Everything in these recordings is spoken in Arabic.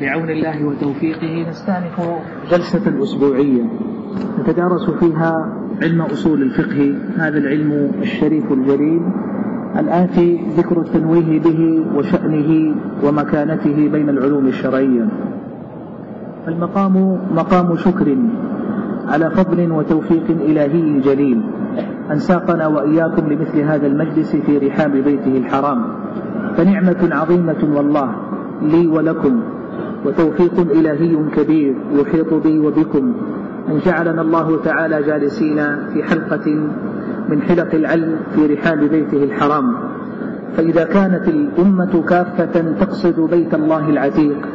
بعون الله وتوفيقه نستأنف جلسة أسبوعية نتدارس فيها علم أصول الفقه هذا العلم الشريف الجليل الآتي ذكر التنويه به وشأنه ومكانته بين العلوم الشرعية. المقام مقام شكر على فضل وتوفيق إلهي جليل. أن ساقنا وإياكم لمثل هذا المجلس في رحاب بيته الحرام. فنعمة عظيمة والله لي ولكم وتوفيق إلهي كبير يحيط بي وبكم. أن جعلنا الله تعالى جالسين في حلقة من حلق العلم في رحاب بيته الحرام. فإذا كانت الأمة كافة تقصد بيت الله العتيق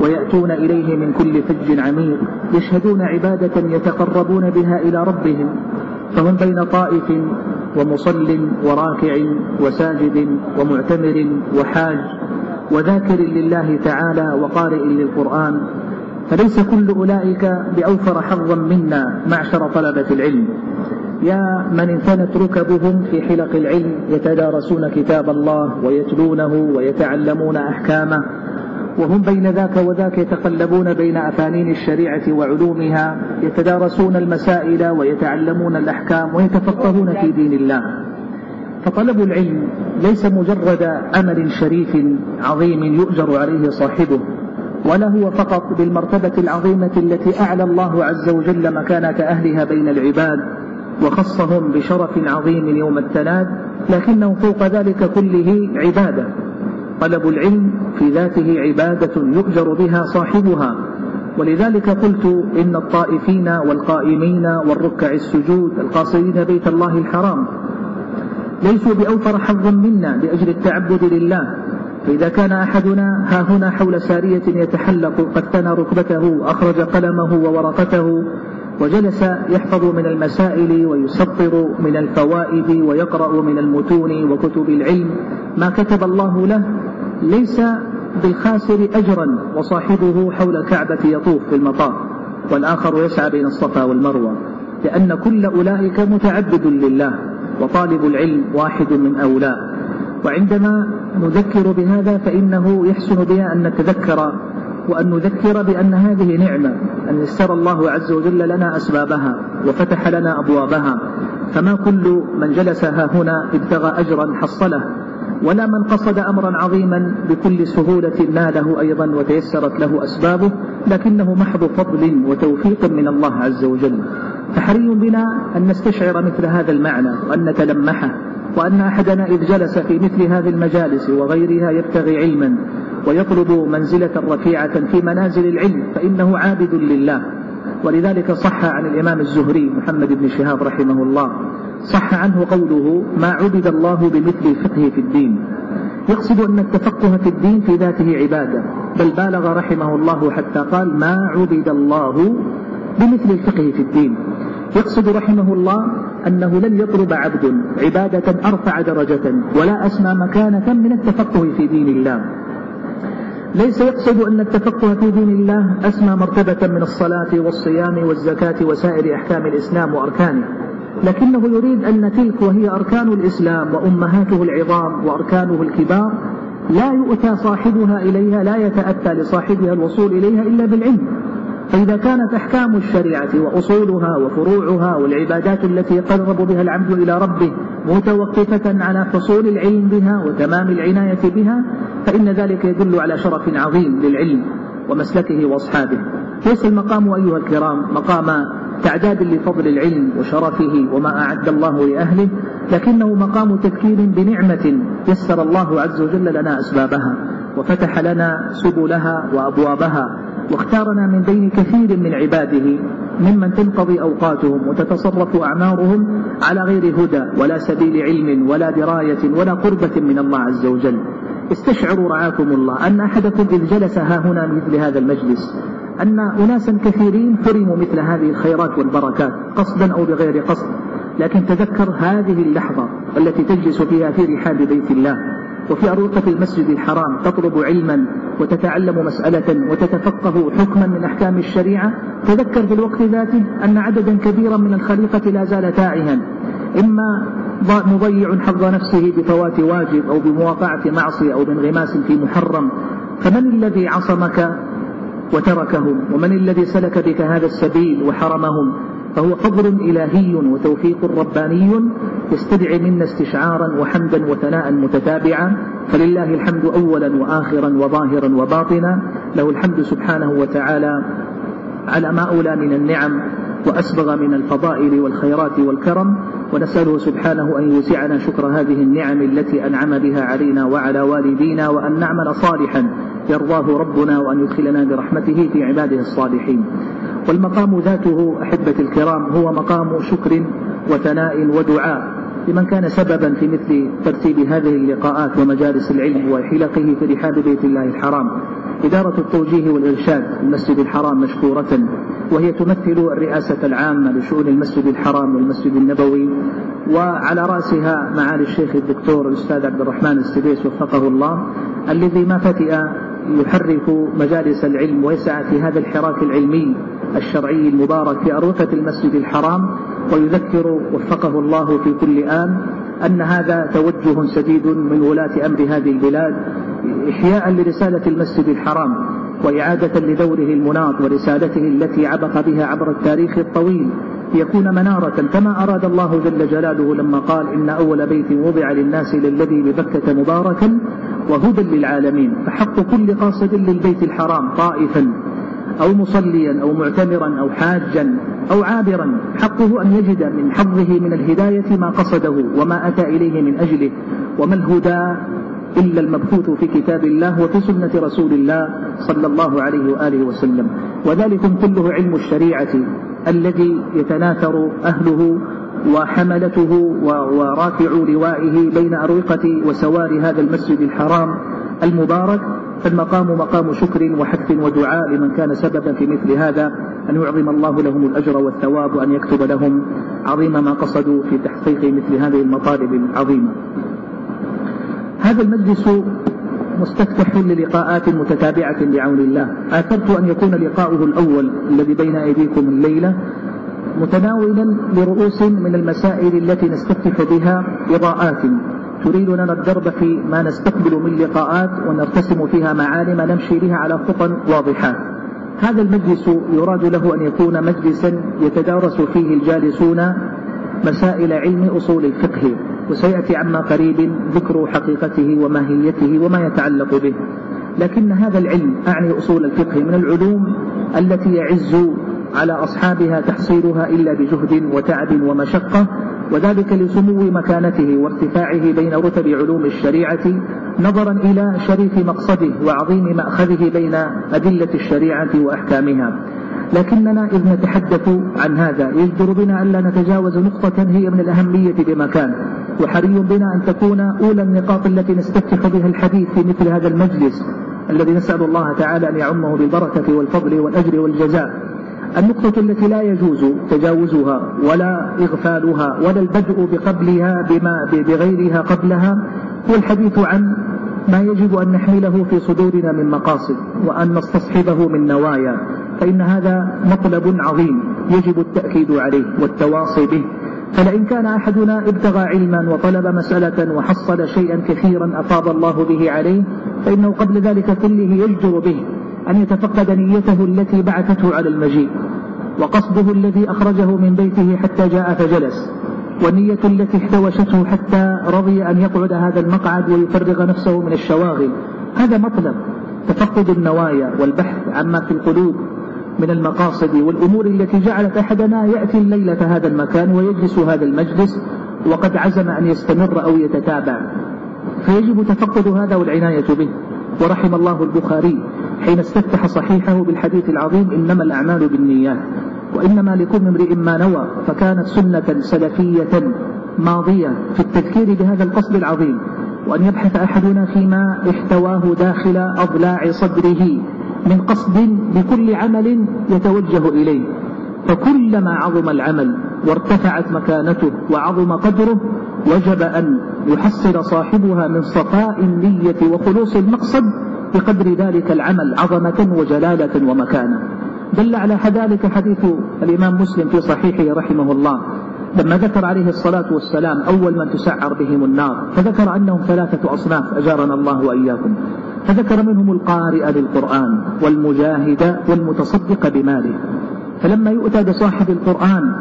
ويأتون إليه من كل فج عميق يشهدون عبادة يتقربون بها إلى ربهم. فهم بين طائف ومصل وراكع وساجد ومعتمر وحاج وذاكر لله تعالى وقارئ للقرآن فليس كل أولئك بأوفر حظا منا معشر طلبة العلم. يا من انثنت ركبهم في حلق العلم يتدارسون كتاب الله ويتلونه ويتعلمون أحكامه. وهم بين ذاك وذاك يتقلبون بين أفانين الشريعة وعلومها يتدارسون المسائل ويتعلمون الأحكام ويتفقهون في دين الله. فطلب العلم ليس مجرد أمل شريف عظيم يؤجر عليه صاحبه ولا هو فقط بالمرتبة العظيمة التي أعلى الله عز وجل مكانة أهلها بين العباد وخصهم بشرف عظيم يوم التناد لكنه فوق ذلك كله عبادة. طلب العلم في ذاته عبادة يؤجر بها صاحبها. ولذلك قلت إن الطائفين والقائمين والركع السجود القاصدين بيت الله الحرام ليسوا بأوفر حظا منا لأجل التعبد لله. فإذا كان أحدنا ها هنا حول سارية يتحلق قد ثنى ركبته أخرج قلمه وورقته وجلس يحفظ من المسائل ويسطر من الفوائد ويقرأ من المتون وكتب العلم ما كتب الله له ليس بالخاسر أجرا وصاحبه حول الكعبة يطوف في المطاف والآخر يسعى بين الصفا والمروة لأن كل أولئك متعبد لله وطالب العلم واحد من أولاء وعندما نذكر بهذا فإنه يحسن بنا أن نتذكر وأن نذكر بأن هذه نعمة أن يسر الله عز وجل لنا أسبابها وفتح لنا أبوابها. فما كل من جلس ها هنا ابتغى أجرا حصله ولا من قصد أمرا عظيما بكل سهولة ناله أيضا وتيسرت له أسبابه لكنه محض فضل وتوفيق من الله عز وجل. فحري بنا أن نستشعر مثل هذا المعنى وأن نتلمحه وأن أحدنا إذ جلس في مثل هذه المجالس وغيرها يبتغي علما ويطلب منزلة رفيعة في منازل العلم فإنه عابد لله. ولذلك صح عن الإمام الزهري محمد بن شهاب رحمه الله. صح عنه قوله ما عبد الله بمثل الفقه في الدين. يقصد أن التفقه في الدين في ذاته عبادة بل بالغ رحمه الله حتى قال ما عبد الله بمثل الفقه في الدين. يقصد رحمه الله أنه لن يطلب عبد عبادة أرفع درجة ولا أسمى مكانة من التفقه في دين الله. ليس يقصد أن التفقه في دين الله أسمى مرتبة من الصلاة والصيام والزكاة وسائر أحكام الإسلام وأركانه لكنه يريد أن تلك وهي أركان الإسلام وأمهاته العظام وأركانه الكبار لا يؤتى صاحبها إليها لا يتأتى لصاحبها الوصول إليها إلا بالعلم. فإذا كانت أحكام الشريعة وأصولها وفروعها والعبادات التي يقرب بها العبد إلى ربه متوقفة على حصول العلم بها وتمام العناية بها فإن ذلك يدل على شرف عظيم للعلم ومسلكه وأصحابه. ليس المقام أيها الكرام مقام تعداد لفضل العلم وشرفه وما أعد الله لأهله لكنه مقام تذكير بنعمة يسر الله عز وجل لنا أسبابها وفتح لنا سبلها وأبوابها. واختارنا من بين كثير من عباده ممن تنقضي أوقاتهم وتتصرف أعمارهم على غير هدى ولا سبيل علم ولا دراية ولا قربة من الله عز وجل. استشعروا رعاكم الله أن أحدكم إذ جلس ها هنا مثل هذا المجلس أن أناسا كثيرين حرموا مثل هذه الخيرات والبركات قصدا أو بغير قصد. لكن تذكر هذه اللحظة التي تجلس فيها في رحاب بيت الله. وفي أروقة المسجد الحرام تطلب علما وتتعلم مسألة وتتفقه حكما من أحكام الشريعة تذكر في الوقت ذاته أن عددا كبيرا من الخليقة لا زال تائها. إما مضيع حظ نفسه بفوات واجب أو بمواقعة معصية أو بانغماس في محرم. فمن الذي عصمك وتركهم؟ ومن الذي سلك بك هذا السبيل وحرمهم؟ فهو فضل إلهي وتوفيق رباني. يستدعي منا استشعارا وحمدا وثناء متتابعا. فلله الحمد أولا وآخرا وظاهرا وباطنا. له الحمد سبحانه وتعالى على ما أولى من النعم. وأسبغ من الفضائل والخيرات والكرم ونسأله سبحانه أن يوسعنا شكر هذه النعم التي أنعم بها علينا وعلى والدينا وأن نعمل صالحا يرضاه ربنا وأن يدخلنا برحمته في عباده الصالحين. والمقام ذاته أحبة الكرام هو مقام شكر وثناء ودعاء. لمن كان سببا في مثل ترتيب هذه اللقاءات ومجالس العلم وحلقه في رحاب بيت الله الحرام. إدارة التوجيه والإرشاد المسجد الحرام مشكورة وهي تمثل الرئاسة العامة لشؤون المسجد الحرام والمسجد النبوي وعلى رأسها معالي الشيخ الدكتور الأستاذ عبد الرحمن السديس وفقه الله الذي ما فتئ يحرك مجالس العلم ويسعى في هذا الحراك العلمي الشرعي المبارك في أروقة المسجد الحرام ويذكر وفقه الله في كل آن أن هذا توجه سديد من ولاة أمر هذه البلاد إحياء لرسالة المسجد الحرام وإعادة لدوره المناط ورسالته التي عبق بها عبر التاريخ الطويل. ليكون منارة كما أراد الله جل جلاله لما قال إن أول بيت وضع للناس للذي ببكة مباركا وهدى للعالمين. فحق كل قاصد للبيت الحرام طائفا. أو مصليا أو معتمرا أو حاجا أو عابرا حقه أن يجد من حظه من الهداية ما قصده وما أتى إليه من أجله. وما الهدى إلا المبثوث في كتاب الله وفي سنة رسول الله صلى الله عليه وآله وسلم. وذلكم كله علم الشريعة الذي يتناثر أهله وحملته ورافعو لوائه بين أروقة وسوار هذا المسجد الحرام المبارك فالمقام مقام شكر وحث ودعاء لمن كان سببا في مثل هذا. أن يعظم الله لهم الأجر والثواب وأن يكتب لهم عظيم ما قصدوا في تحقيق مثل هذه المطالب العظيمة. هذا المجلس مستفتح للقاءات متتابعة بعون الله. آثرت أن يكون لقاؤه الأول الذي بين أيديكم الليلة متناولا لرؤوس من المسائل التي نستفتح بها إضاءات. تريد لنا الدرب في ما نستقبل من لقاءات ونرتسم فيها معالم نمشي بها على خطى واضحات هذا المجلس يراد له أن يكون مجلسا يتدارس فيه الجالسون مسائل علم أصول الفقه وسيأتي عما قريب ذكر حقيقته وماهيته وما يتعلق به. لكن هذا العلم أعني أصول الفقه من العلوم التي يعز على أصحابها تحصيلها إلا بجهد وتعب ومشقة وذلك لسمو مكانته وارتفاعه بين رتب علوم الشريعة نظرا إلى شريف مقصده وعظيم مأخذه بين أدلة الشريعة وأحكامها. لكننا إذ نتحدث عن هذا يجدر بنا ألا نتجاوز نقطة هي من الأهمية بمكان. وحري بنا أن تكون أولى النقاط التي نستفتح بها الحديث في مثل هذا المجلس الذي نسأل الله تعالى أن يعمه بالبركة والفضل والأجر والجزاء. النقطة التي لا يجوز تجاوزها ولا إغفالها ولا البدء بقبلها بما بغيرها قبلها هو الحديث عن ما يجب أن نحمله في صدورنا من مقاصد وأن نستصحبه من نوايا فإن هذا مطلب عظيم يجب التأكيد عليه والتواصي به. فلئن كان أحدنا ابتغى علما وطلب مسألة وحصل شيئا كثيرا أفاض الله به عليه فإنه قبل ذلك كله يجدر به. أن يتفقد نيته التي بعثته على المجيء وقصده الذي أخرجه من بيته حتى جاء فجلس والنية التي احتوشته حتى رضي أن يقعد هذا المقعد ويفرغ نفسه من الشواغل. هذا مطلب تفقد النوايا والبحث عما في القلوب من المقاصد والأمور التي جعلت أحدنا يأتي الليلة هذا المكان ويجلس هذا المجلس وقد عزم أن يستمر أو يتتابع. فيجب تفقد هذا والعناية به. ورحم الله البخاري حين استفتح صحيحه بالحديث العظيم إنما الأعمال بالنيات وإنما لكل امرئ ما نوى فكانت سنة سلفية ماضية في التذكير بهذا القصد العظيم وأن يبحث أحدنا فيما احتواه داخل أضلاع صدره من قصد لكل عمل يتوجه إليه. فكلما عظم العمل وارتفعت مكانته وعظم قدره وجب أن يحصل صاحبها من صفاء النية وخلوص المقصد بقدر ذلك العمل عظمة وجلالة ومكانة. دل على ذلك حديث الإمام مسلم في صحيحه رحمه الله. لما ذكر عليه الصلاة والسلام أول من تسعر بهم النار فذكر أنهم ثلاثة أصناف أجارنا الله وإياكم. فذكر منهم القارئ للقرآن والمجاهد والمتصدق بماله. فلما يؤتى بصاحب القرآن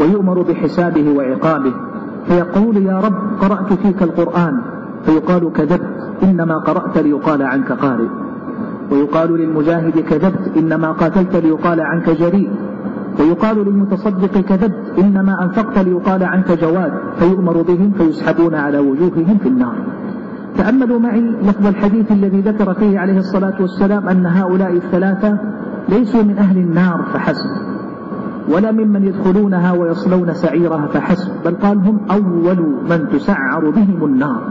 ويؤمر بحسابه وعقابه فيقول يا رب قرأت فيك القرآن فيقال كذبت إنما قرأت ليقال عنك قارئ. ويقال للمجاهد كذبت إنما قاتلت ليقال عنك جريء. ويقال للمتصدق كذبت إنما أنفقت ليقال عنك جواد. فيؤمر بهم فيسحبون على وجوههم في النار. تأملوا معي لفظ الحديث الذي ذكر فيه عليه الصلاة والسلام أن هؤلاء الثلاثة ليسوا من أهل النار فحسب. ولا ممن يدخلونها ويصلون سعيرها فحسب. بل قال هم أول من تسعر بهم النار.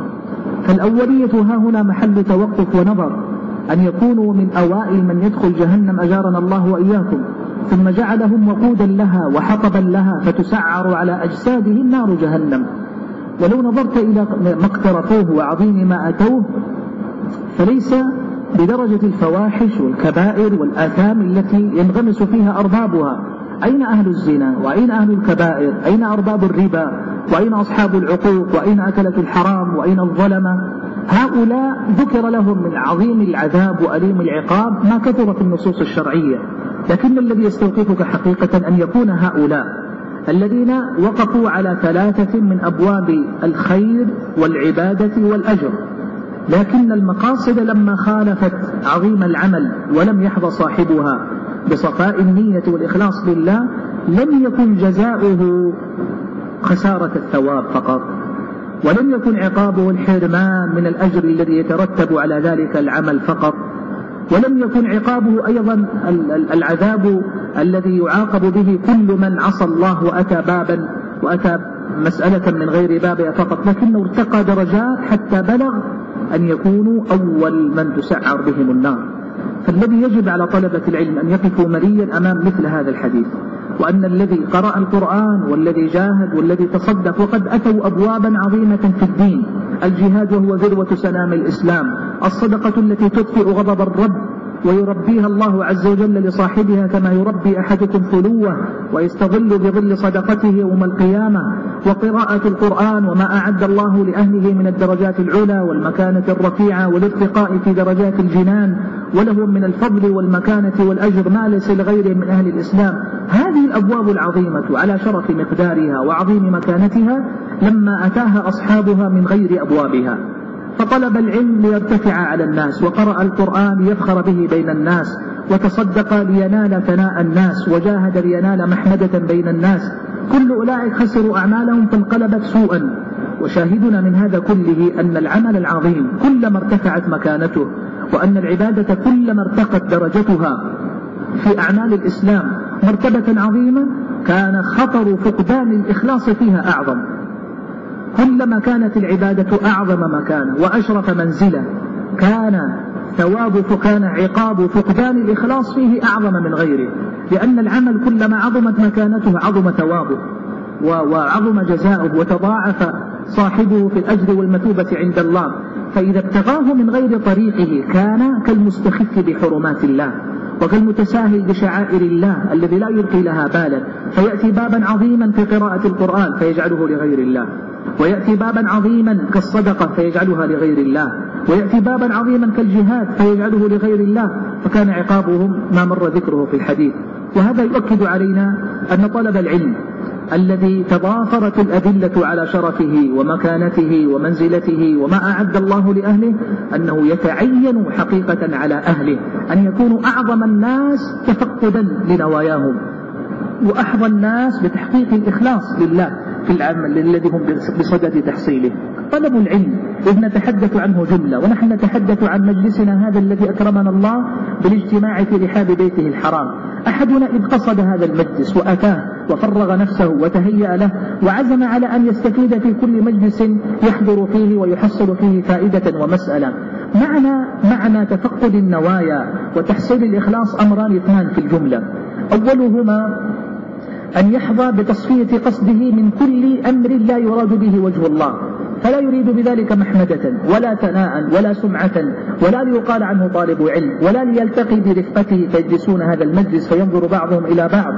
فالأولية ها هنا محل توقف ونظر. أن يكونوا من أوائل من يدخل جهنم أجارنا الله وإياكم. ثم جعلهم وقودا لها وحطبا لها فتسعر على أجسادهم نار جهنم. ولو نظرت إلى ما اقترفوه وعظيم ما أتوه فليس بدرجة الفواحش والكبائر والآثام التي ينغمس فيها أربابها. أين أهل الزنا؟ وأين أهل الكبائر؟ أين أرباب الربا؟ وأين أصحاب العقوق؟ وأين أكلة الحرام؟ وأين الظلمة؟ هؤلاء ذكر لهم من عظيم العذاب وأليم العقاب ما كثر في النصوص الشرعية. لكن الذي يستوقفك حقيقة أن يكون هؤلاء الذين وقفوا على ثلاثة من أبواب الخير والعبادة والأجر. لكن المقاصد لما خالفت عظيم العمل ولم يحظى صاحبها بصفاء النية والإخلاص لله لم يكن جزاؤه خسارة الثواب فقط ولم يكن عقابه الحرمان من الأجر الذي يترتب على ذلك العمل فقط ولم يكن عقابه أيضا العذاب الذي يعاقب به كل من عصى الله وأتى بابا وأتى مسألة من غير بابها فقط لكنه ارتقى درجات حتى بلغ أن يكونوا أول من تسعر بهم النار. فالذي يجب على طلبة العلم أن يقفوا مريا أمام مثل هذا الحديث وأن الذي قرأ القرآن والذي جاهد والذي تصدق وقد أتوا أبوابا عظيمة في الدين الجهاد وهو ذروة سلام الإسلام الصدقة التي تطفئ غضب الرب ويربيها الله عز وجل لصاحبها كما يربي أحدكم فلوه ويستظل بظل صدقته يوم القيامة. وقراءة القرآن وما أعد الله لأهله من الدرجات العلى والمكانة الرفيعة والارتقاء في درجات الجنان ولهم من الفضل والمكانة والأجر ما ليس لغيرهم من أهل الإسلام. هذه الأبواب العظيمة على شرف مقدارها وعظيم مكانتها لما أتاها أصحابها من غير أبوابها. فطلب العلم ليرتفع على الناس وقرأ القرآن ليفخر به بين الناس وتصدق لينال ثناء الناس وجاهد لينال محمدة بين الناس. كل أولئك خسروا أعمالهم فانقلبت سوءا. وشاهدنا من هذا كله أن العمل العظيم كلما ارتفعت مكانته وأن العبادة كلما ارتقت درجتها في أعمال الإسلام مرتبة عظيمة كان خطر فقدان الإخلاص فيها أعظم. كلما كانت العبادة أعظم مكانا وأشرف منزلة كان ثواب فكان عقاب فقدان الإخلاص فيه أعظم من غيره لأن العمل كلما عظمت مكانته عظم ثوابه وعظم جزاؤه وتضاعف صاحبه في الأجر والمثوبة عند الله. فإذا ابتغاه من غير طريقه كان كالمستخف بحرمات الله وكالمتساهل بشعائر الله الذي لا يلقي لها بالا. فيأتي بابا عظيما في قراءة القرآن فيجعله لغير الله. ويأتي بابا عظيما كالصدقة فيجعلها لغير الله. ويأتي بابا عظيما كالجهاد فيجعله لغير الله. فكان عقابهم ما مر ذكره في الحديث. وهذا يؤكد علينا أن طلب العلم الذي تضافرت الأدلة على شرفه ومكانته ومنزلته وما أعد الله لأهله أنه يتعين حقيقة على أهله أن يكونوا أعظم الناس تفقدا لنواياهم وأحظى الناس بتحقيق الإخلاص لله. في العمل الذي هم بصدد تحصيله. طلب العلم. إذ نتحدث عنه جملة. ونحن نتحدث عن مجلسنا هذا الذي أكرمنا الله بالاجتماع في رحاب بيته الحرام. أحدنا إذ قصد هذا المجلس وأتاه وفرغ نفسه وتهيأ له وعزم على أن يستفيد في كل مجلس يحضر فيه ويحصل فيه فائدة ومسألة. معنى معنى تفقد النوايا وتحصيل الإخلاص أمران اثنان في الجملة. أولهما أن يحظى بتصفية قصده من كل أمر لا يراد به وجه الله. فلا يريد بذلك محمدة ولا ثناء ولا سمعة ولا ليقال عنه طالب علم ولا ليلتقي برفقته فيجلسون هذا المجلس فينظر بعضهم إلى بعض.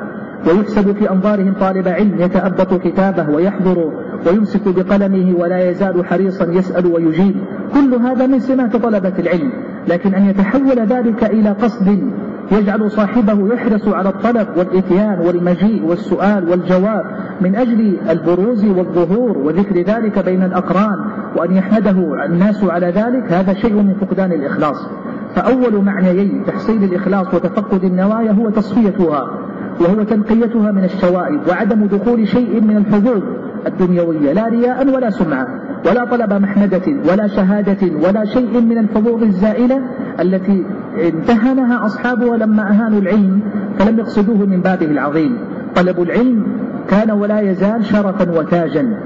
ويحسب في أنظارهم طالب علم يتأبط كتابه ويحضر ويمسك بقلمه ولا يزال حريصا يسأل ويجيب. كل هذا من سمات طلبة العلم. لكن أن يتحول ذلك إلى قصد يجعل صاحبه يحرص على الطلب والإتيان والمجيء والسؤال والجواب من أجل البروز والظهور وذكر ذلك بين الأقران وأن يحمده الناس على ذلك هذا شيء من فقدان الإخلاص. فأول معنيي تحصيل الإخلاص وتفقد النوايا هو تصفيتها. وهو تنقيتها من الشوائب وعدم دخول شيء من الحظوظ الدنيوية لا رياء ولا سمعة ولا طلب محمدة ولا شهادة ولا شيء من الحظوظ الزائلة التي امتهنها أصحابها لما أهانوا العلم فلم يقصدوه من بابه العظيم. طلب العلم كان ولا يزال شرفا وتاجا.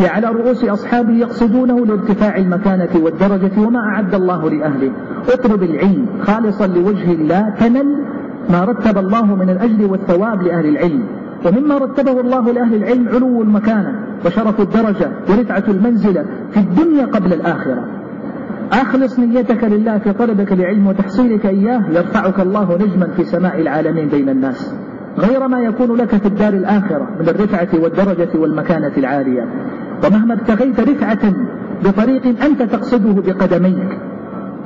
على رؤوس أصحابه يقصدونه لارتفاع المكانة والدرجة وما أعد الله لأهله. اطلب العلم خالصا لوجه الله تنل ما رتب الله من الأجر والثواب لأهل العلم ومما رتبه الله لأهل العلم علو المكانة وشرف الدرجة ورفعة المنزلة في الدنيا قبل الآخرة. أخلص نيتك لله في طلبك لعلم وتحصيلك إياه يرفعك الله نجما في سماء العالمين بين الناس. غير ما يكون لك في الدار الآخرة من الرفعة والدرجة والمكانة العالية. ومهما ابتغيت رفعة بطريق أنت تقصده بقدميك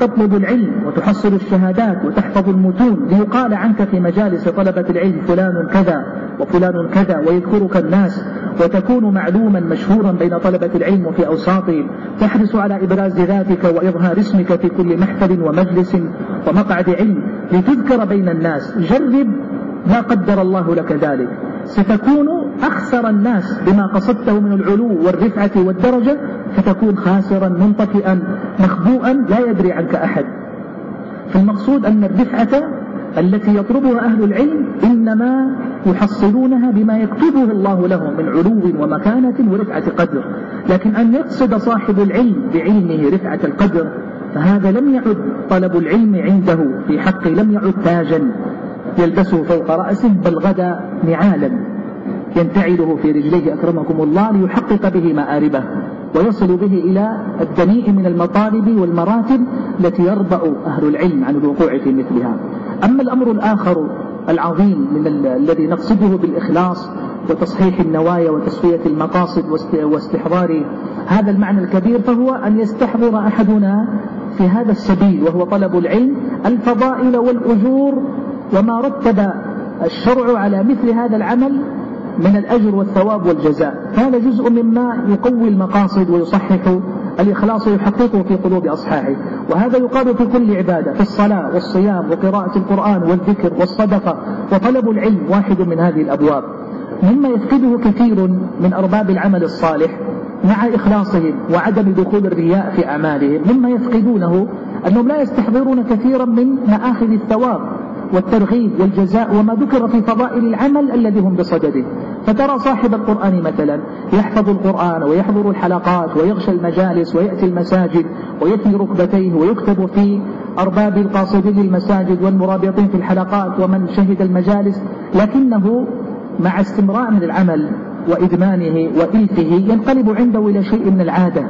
تطلب العلم وتحصل الشهادات وتحفظ المتون ليقال عنك في مجالس طلبة العلم فلان كذا وفلان كذا ويذكرك الناس وتكون معلوما مشهورا بين طلبة العلم وفي أوساطهم تحرص على إبراز ذاتك وإظهار اسمك في كل محفل ومجلس ومقعد علم لتذكر بين الناس. جرب ما قدر الله لك ذلك. ستكون أخسر الناس بما قصدته من العلو والرفعة والدرجة فتكون خاسرا منطفئا مخبوءا لا يدري عنك أحد. فالمقصود أن الرفعة التي يطلبها أهل العلم إنما يحصلونها بما يكتبه الله لهم من علو ومكانة ورفعة قدر. لكن أن يقصد صاحب العلم بعلمه رفعة القدر فهذا لم يعد طلب العلم عنده في حقه لم يعد تاجا. يلبسه فوق رأسه بل غدا نعالا ينتعله في رجليه أكرمكم الله ليحقق به مآربه ويصل به إلى الدنيء من المطالب والمراتب التي يربأ أهل العلم عن الوقوع في مثلها. أما الأمر الآخر العظيم من الذي نقصده بالإخلاص وتصحيح النوايا وتسوية المقاصد واستحضار هذا المعنى الكبير فهو أن يستحضر أحدنا في هذا السبيل وهو طلب العلم الفضائل والأجور وما رتب الشرع على مثل هذا العمل من الأجر والثواب والجزاء. هذا جزء مما يقوي المقاصد ويصحح الإخلاص ويحققه في قلوب أصحابه. وهذا يقال في كل عبادة في الصلاة والصيام وقراءة القرآن والذكر والصدقة وطلب العلم واحد من هذه الأبواب. مما يفقده كثير من أرباب العمل الصالح مع إخلاصهم وعدم دخول الرياء في أعمالهم. مما يفقدونه أنهم لا يستحضرون كثيرا من مآخذ الثواب. والترغيب والجزاء وما ذكر في فضائل العمل الذي هم بصدده. فترى صاحب القرآن مثلا يحفظ القرآن ويحضر الحلقات ويغشى المجالس ويأتي المساجد ويثني ركبتيه ويكتب في أرباب القاصدين المساجد والمرابطين في الحلقات ومن شهد المجالس. لكنه مع استمرار العمل وإدمانه وإلفه ينقلب عنده إلى شيء من العادة.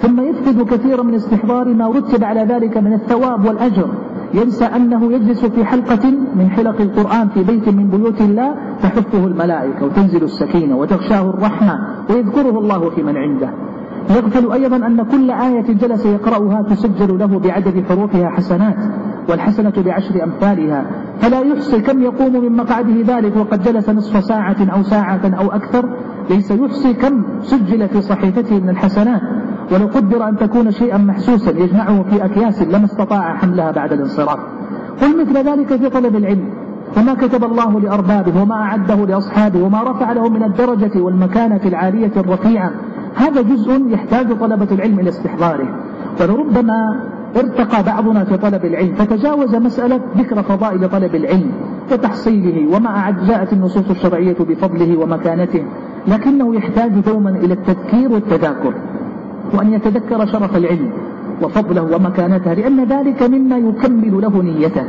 ثم يفقد كثيرا من استحضار ما رتب على ذلك من الثواب والأجر. ينسى أنه يجلس في حلقة من حلق القرآن في بيت من بيوت الله تحفه الملائكة وتنزل السكينة وتغشاه الرحمة ويذكره الله في من عنده. يغفل أيضا أن كل آية جلس يقرأها تسجل له بعدد حروفها حسنات والحسنة بعشر أمثالها. فلا يحصي كم يقوم من مقعده ذلك وقد جلس نصف ساعة أو ساعة أو أكثر. ليس يحصي كم سجل في صحيفته من الحسنات. ولو قدر أن تكون شيئا محسوسا يجمعه في أكياس لما استطاع حملها بعد الانصراف. قل مثل ذلك في طلب العلم. وما كتب الله لأربابه وما أعده لأصحابه وما رفع لهم من الدرجة والمكانة العالية الرفيعة هذا جزء يحتاج طلبة العلم إلى استحضاره. ولربما ارتقى بعضنا في طلب العلم فتجاوز مسألة ذكر فضائل طلب العلم وتحصيله وما أعد جاءت النصوص الشرعية بفضله ومكانته لكنه يحتاج دوما إلى التذكير والتذاكر. وأن يتذكر شرف العلم وفضله ومكانته لأن ذلك مما يكمل له نيته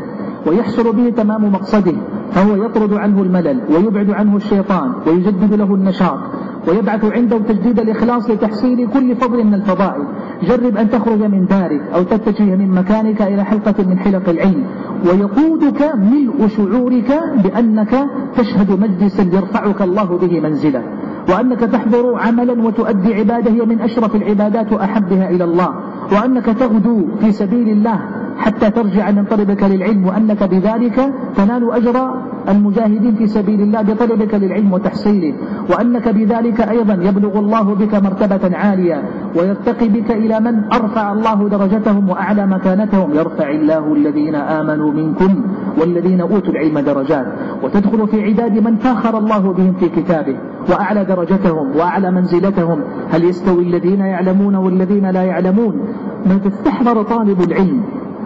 ويحصل به تمام مقصده فهو يطرد عنه الملل ويبعد عنه الشيطان ويجدد له النشاط ويبعث عنده تجديد الإخلاص لتحصيل كل فضل من الفضائل. جرب أن تخرج من دارك أو تتجه من مكانك إلى حلقة من حلق العلم. ويقودك ملء شعورك بأنك تشهد مجلسا يرفعك الله به منزلا وأنك تحضر عملا وتؤدي عبادة هي من أشرف العبادات وأحبها إلى الله. وأنك تغدو في سبيل الله حتى ترجع من طلبك للعلم وأنك بذلك تنال أجر المجاهدين في سبيل الله بطلبك للعلم وتحصيله. وأنك بذلك أيضا يبلغ الله بك مرتبة عالية ويرتقي بك إلى من أرفع الله درجتهم وأعلى مكانتهم. يرفع الله الذين آمنوا منكم والذين أوتوا العلم درجات. وتدخل في عداد من فاخر الله بهم في كتابه وأعلى درجتهم وأعلى منزلتهم. هل يستوي الذين يعلمون والذين لا يعلمون؟ ما تستحضر طالب العلم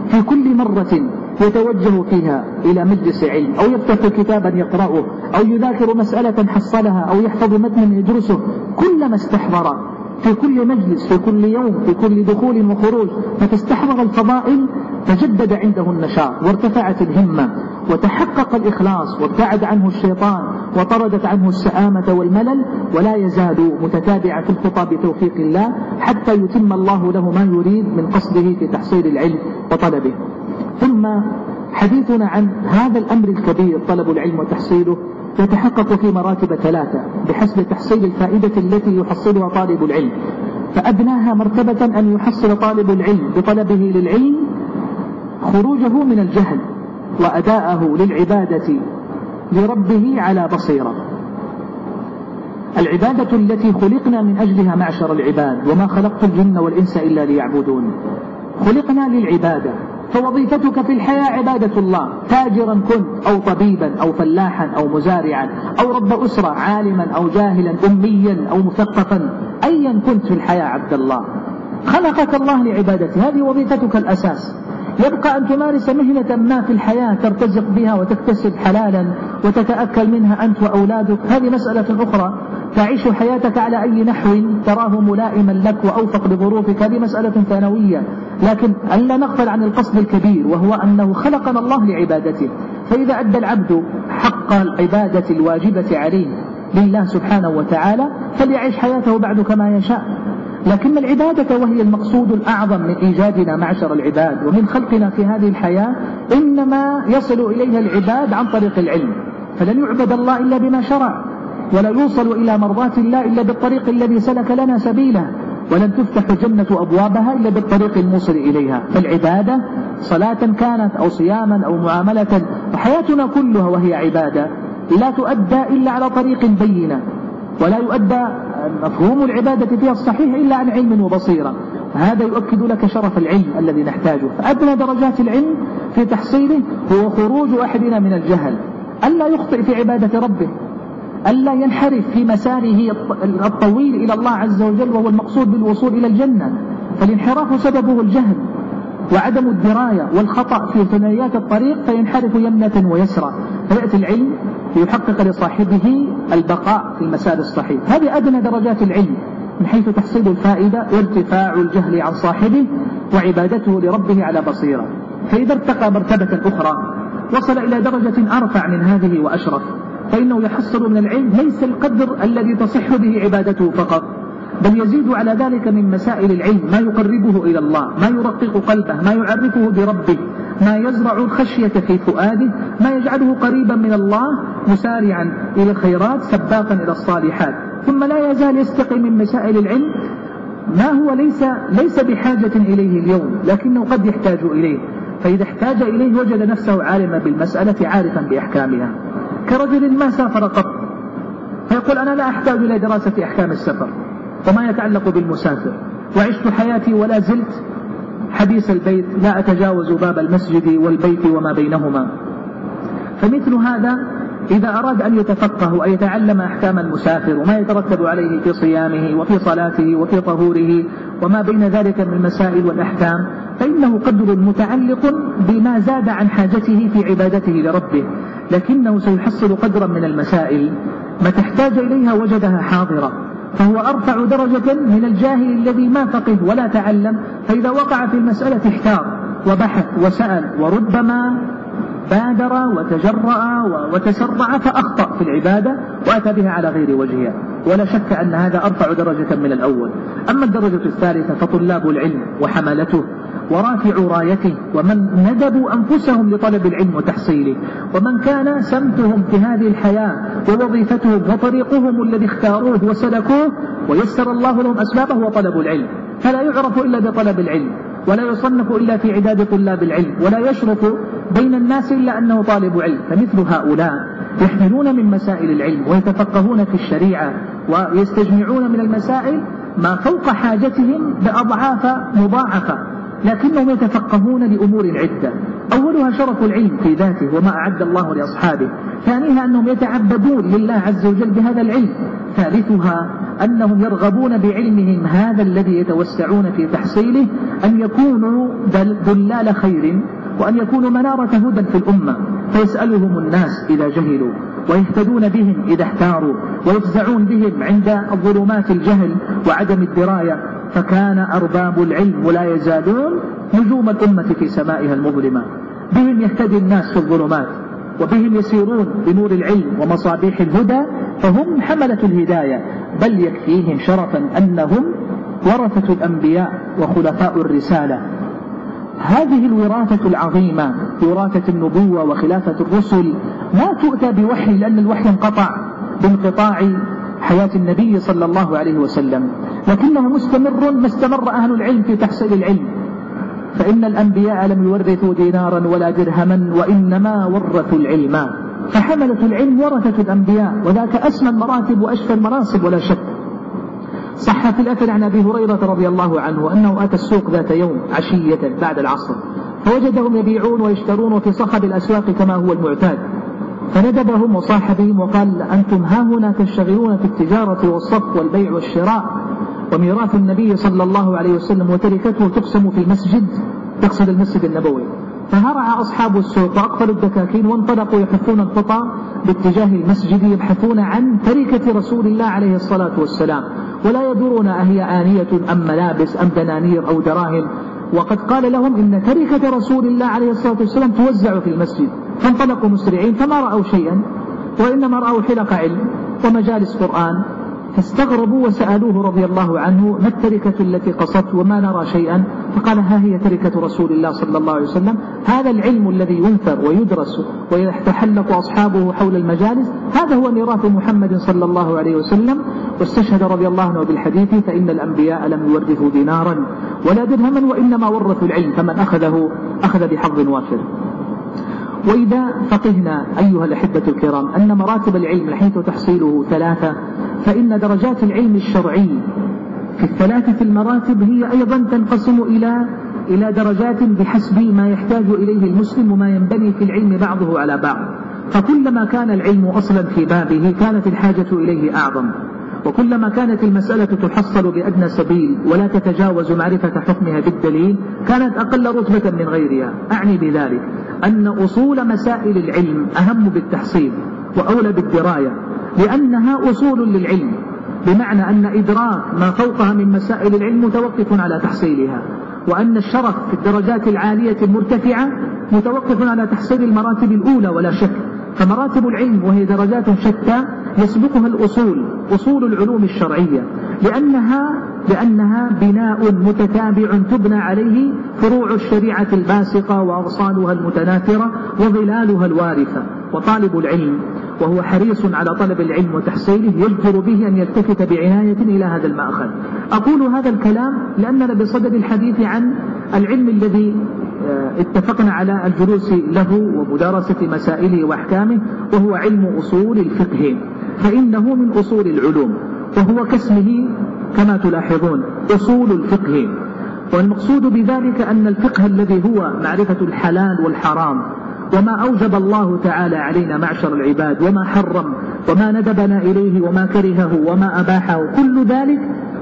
في كل مرة يتوجه فيها إلى مجلس علم أو يفتح كتابا يقرأه أو يذاكر مسألة حصلها أو يحفظ متنا يدرسه. كلما استحضر في كل مجلس في كل يوم في كل دخول وخروج فتستحضر الفضائل تجدد عنده النشاط وارتفعت الهمة. وتحقق الإخلاص وابتعد عنه الشيطان وطردت عنه السآمة والملل ولا يزال متتابعا في الخطى بتوفيق الله حتى يتم الله له ما يريد من قصده في تحصيل العلم وطلبه. ثم حديثنا عن هذا الأمر الكبير طلب العلم وتحصيله يتحقق في مراتب ثلاثة بحسب تحصيل الفائدة التي يحصلها طالب العلم. فأدناها مرتبة أن يحصل طالب العلم بطلبه للعلم خروجه من الجهل وأداءه للعبادة لربه على بصيرة. العبادة التي خلقنا من أجلها معشر العباد وما خلقت الجن والإنس إلا ليعبدون. خلقنا للعبادة. فوظيفتك في الحياة عبادة الله. تاجرا كنت أو طبيبا أو فلاحا أو مزارعا أو رب أسرة عالما أو جاهلا أميا أو مثقفا. أيا كنت في الحياة عبد الله. خلقك الله لعبادته هذه وظيفتك الأساس. يبقى أن تمارس مهنة ما في الحياة ترتزق بها وتكتسب حلالا وتتأكل منها أنت وأولادك. هذه مسألة أخرى. تعيش حياتك على أي نحو تراه ملائما لك وأوفق لظروفك هذه مسألة ثانوية. لكن ألا نغفل عن القصد الكبير وهو أنه خلقنا الله لعبادته. فإذا أدى العبد حق العبادة الواجبة عليه لله سبحانه وتعالى فليعيش حياته بعد كما يشاء. لكن العبادة وهي المقصود الأعظم من إيجادنا معشر العباد ومن خلقنا في هذه الحياة إنما يصل إليها العباد عن طريق العلم. فلن يعبد الله إلا بما شرع ولا يوصل إلى مرضاة الله إلا بالطريق الذي سلك لنا سبيله ولن تفتح الجنة أبوابها إلا بالطريق الموصل إليها. فالعبادة صلاة كانت أو صياما أو معاملة وحياتنا كلها وهي عبادة لا تؤدى إلا على طريق بينة. ولا يؤدى مفهوم العبادة فيها الصحيح إلا عن علم وبصيرة. هذا يؤكد لك شرف العلم الذي نحتاجه. فأدنى درجات العلم في تحصيله هو خروج أحدنا من الجهل. ألا يخطئ في عبادة ربه. ألا ينحرف في مساره الطويل إلى الله عز وجل وهو المقصود بالوصول إلى الجنة. فالانحراف سببه الجهل وعدم الدراية والخطأ في ثنايات الطريق فينحرف يمنة ويسرى. فيأتي العلم ليحقق لصاحبه البقاء في المسار الصحيح. هذه أدنى درجات العلم من حيث تحصيل الفائدة وارتفاع الجهل عن صاحبه وعبادته لربه على بصيرة. فإذا ارتقى مرتبة أخرى وصل إلى درجة أرفع من هذه وأشرف فإنه يحصل من العلم ليس القدر الذي تصح به عبادته فقط بل يزيد على ذلك من مسائل العلم ما يقربه إلى الله ما يرقق قلبه ما يعرفه بربه ما يزرع الخشية في فؤاده ما يجعله قريبا من الله مسارعا إلى الخيرات سباقا إلى الصالحات. ثم لا يزال يستقي من مسائل العلم ما هو ليس ليس بحاجة إليه اليوم لكنه قد يحتاج إليه. فإذا احتاج إليه وجد نفسه عالما بالمسألة عارفا بأحكامها. كرجل ما سافر قط فيقول أنا لا أحتاج إلى دراسة أحكام السفر. وما يتعلق بالمسافر. وعشت حياتي ولا زلت حديث البيت لا أتجاوز باب المسجد والبيت وما بينهما. فمثل هذا إذا أراد أن يتفقه وأن يتعلم أحكام المسافر وما يترتب عليه في صيامه وفي صلاته وفي طهوره وما بين ذلك من المسائل والأحكام فإنه قدر متعلق بما زاد عن حاجته في عبادته لربه لكنه سيحصل قدرا من المسائل ما تحتاج إليها وجدها حاضرة. فهو أرفع درجة من الجاهل الذي ما فقه ولا تعلم فإذا وقع في المسألة احتار وبحث وسأل وربما بادر وتجرأ وتسرع فأخطأ في العبادة وأتى بها على غير وجهها. ولا شك أن هذا أرفع درجة من الأول. أما الدرجة الثالثة فطلاب العلم وحملته ورافعوا رايته ومن ندبوا أنفسهم لطلب العلم وتحصيله. ومن كان سمتهم في هذه الحياة ووظيفتهم وطريقهم الذي اختاروه وسلكوه ويسر الله لهم أسبابه وطلب العلم. فلا يعرف إلا بطلب العلم ولا يصنف إلا في عداد طلاب العلم ولا يشرف بين الناس إلا أنه طالب علم فمثل هؤلاء يحملون من مسائل العلم ويتفقهون في الشريعة ويستجمعون من المسائل ما فوق حاجتهم بأضعاف مضاعفة لكنهم يتفقهون لأمور عدة. أولها شرف العلم في ذاته وما أعد الله لأصحابه. ثانيها أنهم يتعبدون لله عز وجل بهذا العلم. ثالثها أنهم يرغبون بعلمهم هذا الذي يتوسعون في تحصيله أن يكونوا دلال خير. وأن يكونوا منارة هدى في الأمة فيسألهم الناس إذا جهلوا ويهتدون بهم إذا احتاروا ويفزعون بهم عند الظلمات الجهل وعدم الدراية فكان أرباب العلم ولا يزالون نجوم الأمة في سمائها المظلمة. بهم يهتدي الناس في الظلمات وبهم يسيرون بنور العلم ومصابيح الهدى فهم حملة الهداية بل يكفيهم شرفا أنهم ورثة الأنبياء وخلفاء الرسالة. هذه الوراثة العظيمة وراثة النبوة وخلافة الرسل ما تؤتى بوحي لأن الوحي انقطع بانقطاع حياة النبي صلى الله عليه وسلم. لكنه مستمر ما استمر أهل العلم في تحصيل العلم. فإن الأنبياء لم يورثوا دينارا ولا درهما وإنما ورثوا العلم. فحملة العلم ورثة الأنبياء وذاك أسمى المراتب وأشفى المناصب ولا شك. صح في الأثر عن أبي هريرة رضي الله عنه أنه أتى السوق ذات يوم عشية بعد العصر. فوجدهم يبيعون ويشترون في صخب الأسواق كما هو المعتاد. فندبهم وصاح بهم وقال أنتم ها هنا تشتغلون في التجارة والصف والبيع والشراء. وميراث النبي صلى الله عليه وسلم وتركته تقسم في المسجد يقصد المسجد النبوي. فهرع أصحاب السوق وأقفلوا الدكاكين وانطلقوا يحثون الخطى باتجاه المسجد يبحثون عن تركة رسول الله عليه الصلاة والسلام. ولا يدرون أهي آنية أم ملابس أم دنانير أو دراهم. وقد قال لهم إن تركة رسول الله عليه الصلاة والسلام توزع في المسجد فانطلقوا مسرعين فما رأوا شيئا وإنما رأوا حلق علم ومجالس قرآن. فاستغربوا وسألوه رضي الله عنه ما التركة التي قصدت وما نرى شيئا. فقال ها هي تركة رسول الله صلى الله عليه وسلم. هذا العلم الذي ينثر ويدرس ويتحلق أصحابه حول المجالس هذا هو ميراث محمد صلى الله عليه وسلم. واستشهد رضي الله عنه بالحديث فإن الأنبياء لم يورثوا دينارا ولا درهما وإنما ورثوا العلم فمن أخذه أخذ بحظ وافر. وإذا فقهنا أيها الأحبة الكرام أن مراتب العلم حيث تحصيله ثلاثة فإن درجات العلم الشرعي في الثلاثة المراتب هي أيضا تنقسم إلى إلى درجات بحسب ما يحتاج إليه المسلم وما ينبني في العلم بعضه على بعض. فكلما كان العلم أصلا في بابه كانت الحاجة إليه أعظم. وكلما كانت المسألة تحصل بأدنى سبيل ولا تتجاوز معرفة حكمها بالدليل كانت أقل رتبة من غيرها. أعني بذلك أن أصول مسائل العلم أهم بالتحصيل وأولى بالدراية لأنها أصول للعلم. بمعنى أن إدراك ما فوقها من مسائل العلم متوقف على تحصيلها وأن الشرف في الدرجات العالية المرتفعة متوقف على تحصيل المراتب الأولى ولا شك. فمراتب العلم وهي درجات شتى يسبقها الأصول أصول العلوم الشرعية. لأنها لأنها بناء متتابع تبنى عليه فروع الشريعة الباسقة وأغصانها المتناثرة وظلالها الوارثة. وطالب العلم وهو حريص على طلب العلم وتحصيله يجدر به أن يلتفت بعناية إلى هذا المأخذ. أقول هذا الكلام لأننا بصدد الحديث عن العلم الذي آه، اتفقنا على الجلوس له ومدارسة مسائله وأحكامه وهو علم أصول الفقه. فإنه من أصول العلوم وهو كاسمه كما تلاحظون أصول الفقه. والمقصود بذلك أن الفقه الذي هو معرفة الحلال والحرام وما أوجب الله تعالى علينا معشر العباد وما حرم وما ندبنا إليه وما كرهه وما أباحه كل ذلك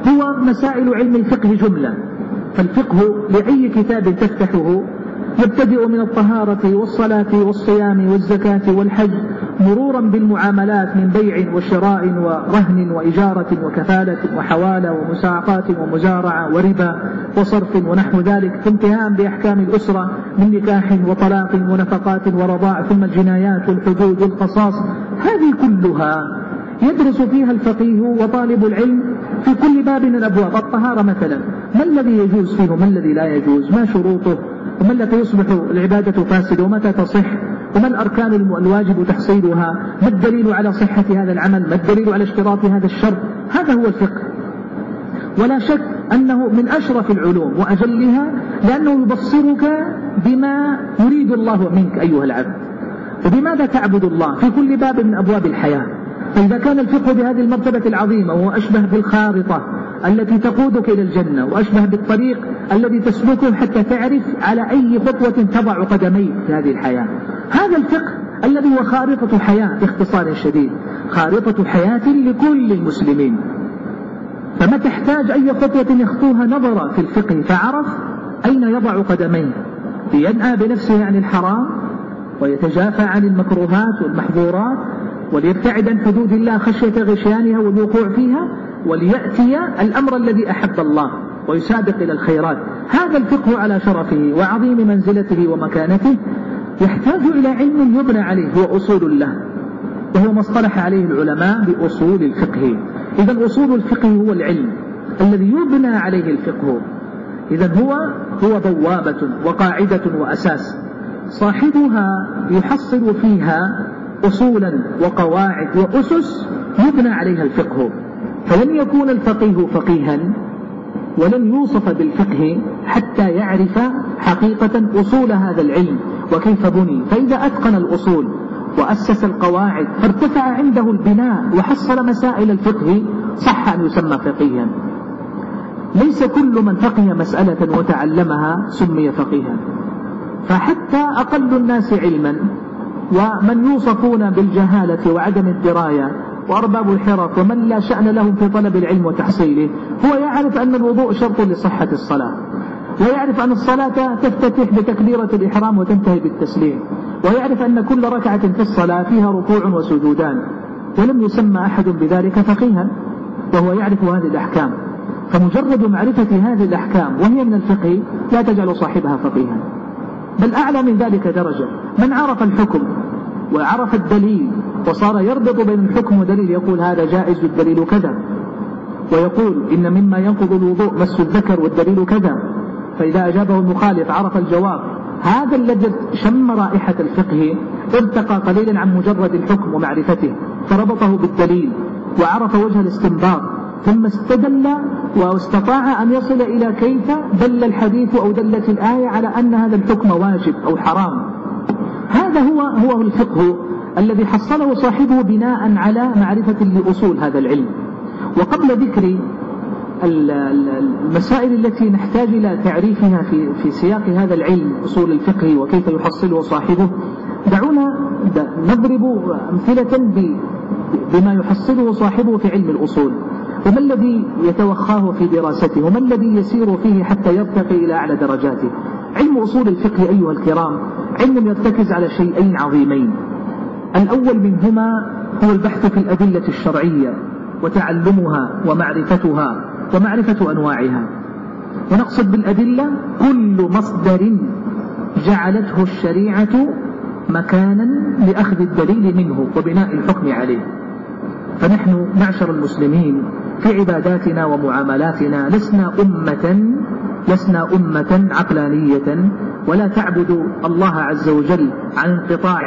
هو مسائل علم الفقه جملة. فالفقه لأي كتاب تفتحه يبتدئ من الطهارة والصلاة والصيام والزكاة والحج مرورا بالمعاملات من بيع وشراء ورهن وإجارة وكفالة وحوالة ومساعقات ومزارعة وربا وصرف ونحو ذلك ثم انتهاء بأحكام الأسرة من نكاح وطلاق ونفقات ورضاع ثم الجنايات والحدود والقصاص هذه كلها يدرس فيها الفقيه وطالب العلم في كل باب من الأبواب. الطهارة مثلا ما الذي يجوز فيه؟ وما الذي لا يجوز؟ ما شروطه؟ وما التي يصبح العبادة فاسدة ومتى تصح؟ وما الأركان الواجب تحصيلها؟ ما الدليل على صحة هذا العمل؟ ما الدليل على اشتراط هذا الشرط؟ هذا هو الفقه. ولا شك أنه من أشرف العلوم وأجلها لأنه يبصرك بما يريد الله منك أيها العبد. وبماذا تعبد الله؟ في كل باب من أبواب الحياة. فإذا كان الفقه بهذه المرتبة العظيمة وهو أشبه بالخارطة التي تقودك إلى الجنة وأشبه بالطريق الذي تسلكه حتى تعرف على أي خطوة تضع قدميك في هذه الحياة. هذا الفقه الذي هو خارطة حياة باختصار شديد خارطة حياة لكل المسلمين. فما تحتاج أي خطوة يخطوها نظر في الفقه فعرف أين يضع قدميه. لينأى بنفسه عن الحرام ويتجافى عن المكروهات والمحظورات وليبتعد عن حدود الله خشية غشيانها والوقوع فيها وليأتي الأمر الذي أحب الله ويسابق إلى الخيرات. هذا الفقه على شرفه وعظيم منزلته ومكانته يحتاج إلى علم يبنى عليه هو أصول له وهو ما اصطلح عليه العلماء بأصول الفقه. إذا أصول الفقه هو العلم الذي يبنى عليه الفقه. إذا هو هو بوابة وقاعدة وأساس. صاحبها يحصل فيها أصولا وقواعد وأسس يبنى عليها الفقه. فلن يكون الفقيه فقيها ولن يوصف بالفقه حتى يعرف حقيقة أصول هذا العلم وكيف بني. فإذا أتقن الأصول وأسس القواعد فارتفع عنده البناء وحصل مسائل الفقه صح أن يسمى فقيها. ليس كل من فقه مسألة وتعلمها سمي فقيها. فحتى أقل الناس علما ومن يوصفون بالجهالة وعدم الدراية وأرباب الحرف ومن لا شأن لهم في طلب العلم وتحصيله هو يعرف أن الوضوء شرط لصحة الصلاة ويعرف أن الصلاة تفتتح بتكبيرة الإحرام وتنتهي بالتسليم ويعرف أن كل ركعة في الصلاة فيها ركوع وسجودان ولم يسمى أحد بذلك فقيها وهو يعرف هذه الأحكام. فمجرد معرفة هذه الأحكام وهي من الفقه لا تجعل صاحبها فقيها. بل أعلى من ذلك درجة. من عرف الحكم وعرف الدليل وصار يربط بين الحكم والدليل يقول هذا جائز والدليل كذا. ويقول إن مما ينقض الوضوء مس الذكر والدليل كذا. فإذا أجابه المخالف عرف الجواب. هذا الذي شم رائحة الفقه ارتقى قليلا عن مجرد الحكم ومعرفته فربطه بالدليل وعرف وجه الاستنباط ثم استدل واستطاع أن يصل إلى كيف دل الحديث أو دلت الآية على أن هذا الحكم واجب أو حرام. هذا هو هو الفقه الذي حصله صاحبه بناء على معرفة لأصول هذا العلم. وقبل ذكر المسائل التي نحتاج إلى تعريفها في في سياق هذا العلم أصول الفقه وكيف يحصله صاحبه دعونا نضرب أمثلة بما يحصله صاحبه في علم الأصول. وما الذي يتوخاه في دراسته؟ وما الذي يسير فيه حتى يرتقي إلى أعلى درجاته؟ علم أصول الفقه أيها الكرام علم يرتكز على شيئين عظيمين. الأول منهما هو البحث في الأدلة الشرعية وتعلمها ومعرفتها ومعرفة أنواعها. ونقصد بالأدلة كل مصدر جعلته الشريعة مكانا لأخذ الدليل منه وبناء الحكم عليه. فنحن معشر المسلمين في عباداتنا ومعاملاتنا. لسنا أمة لسنا أمة عقلانية. ولا تعبد الله عز وجل عن انقطاع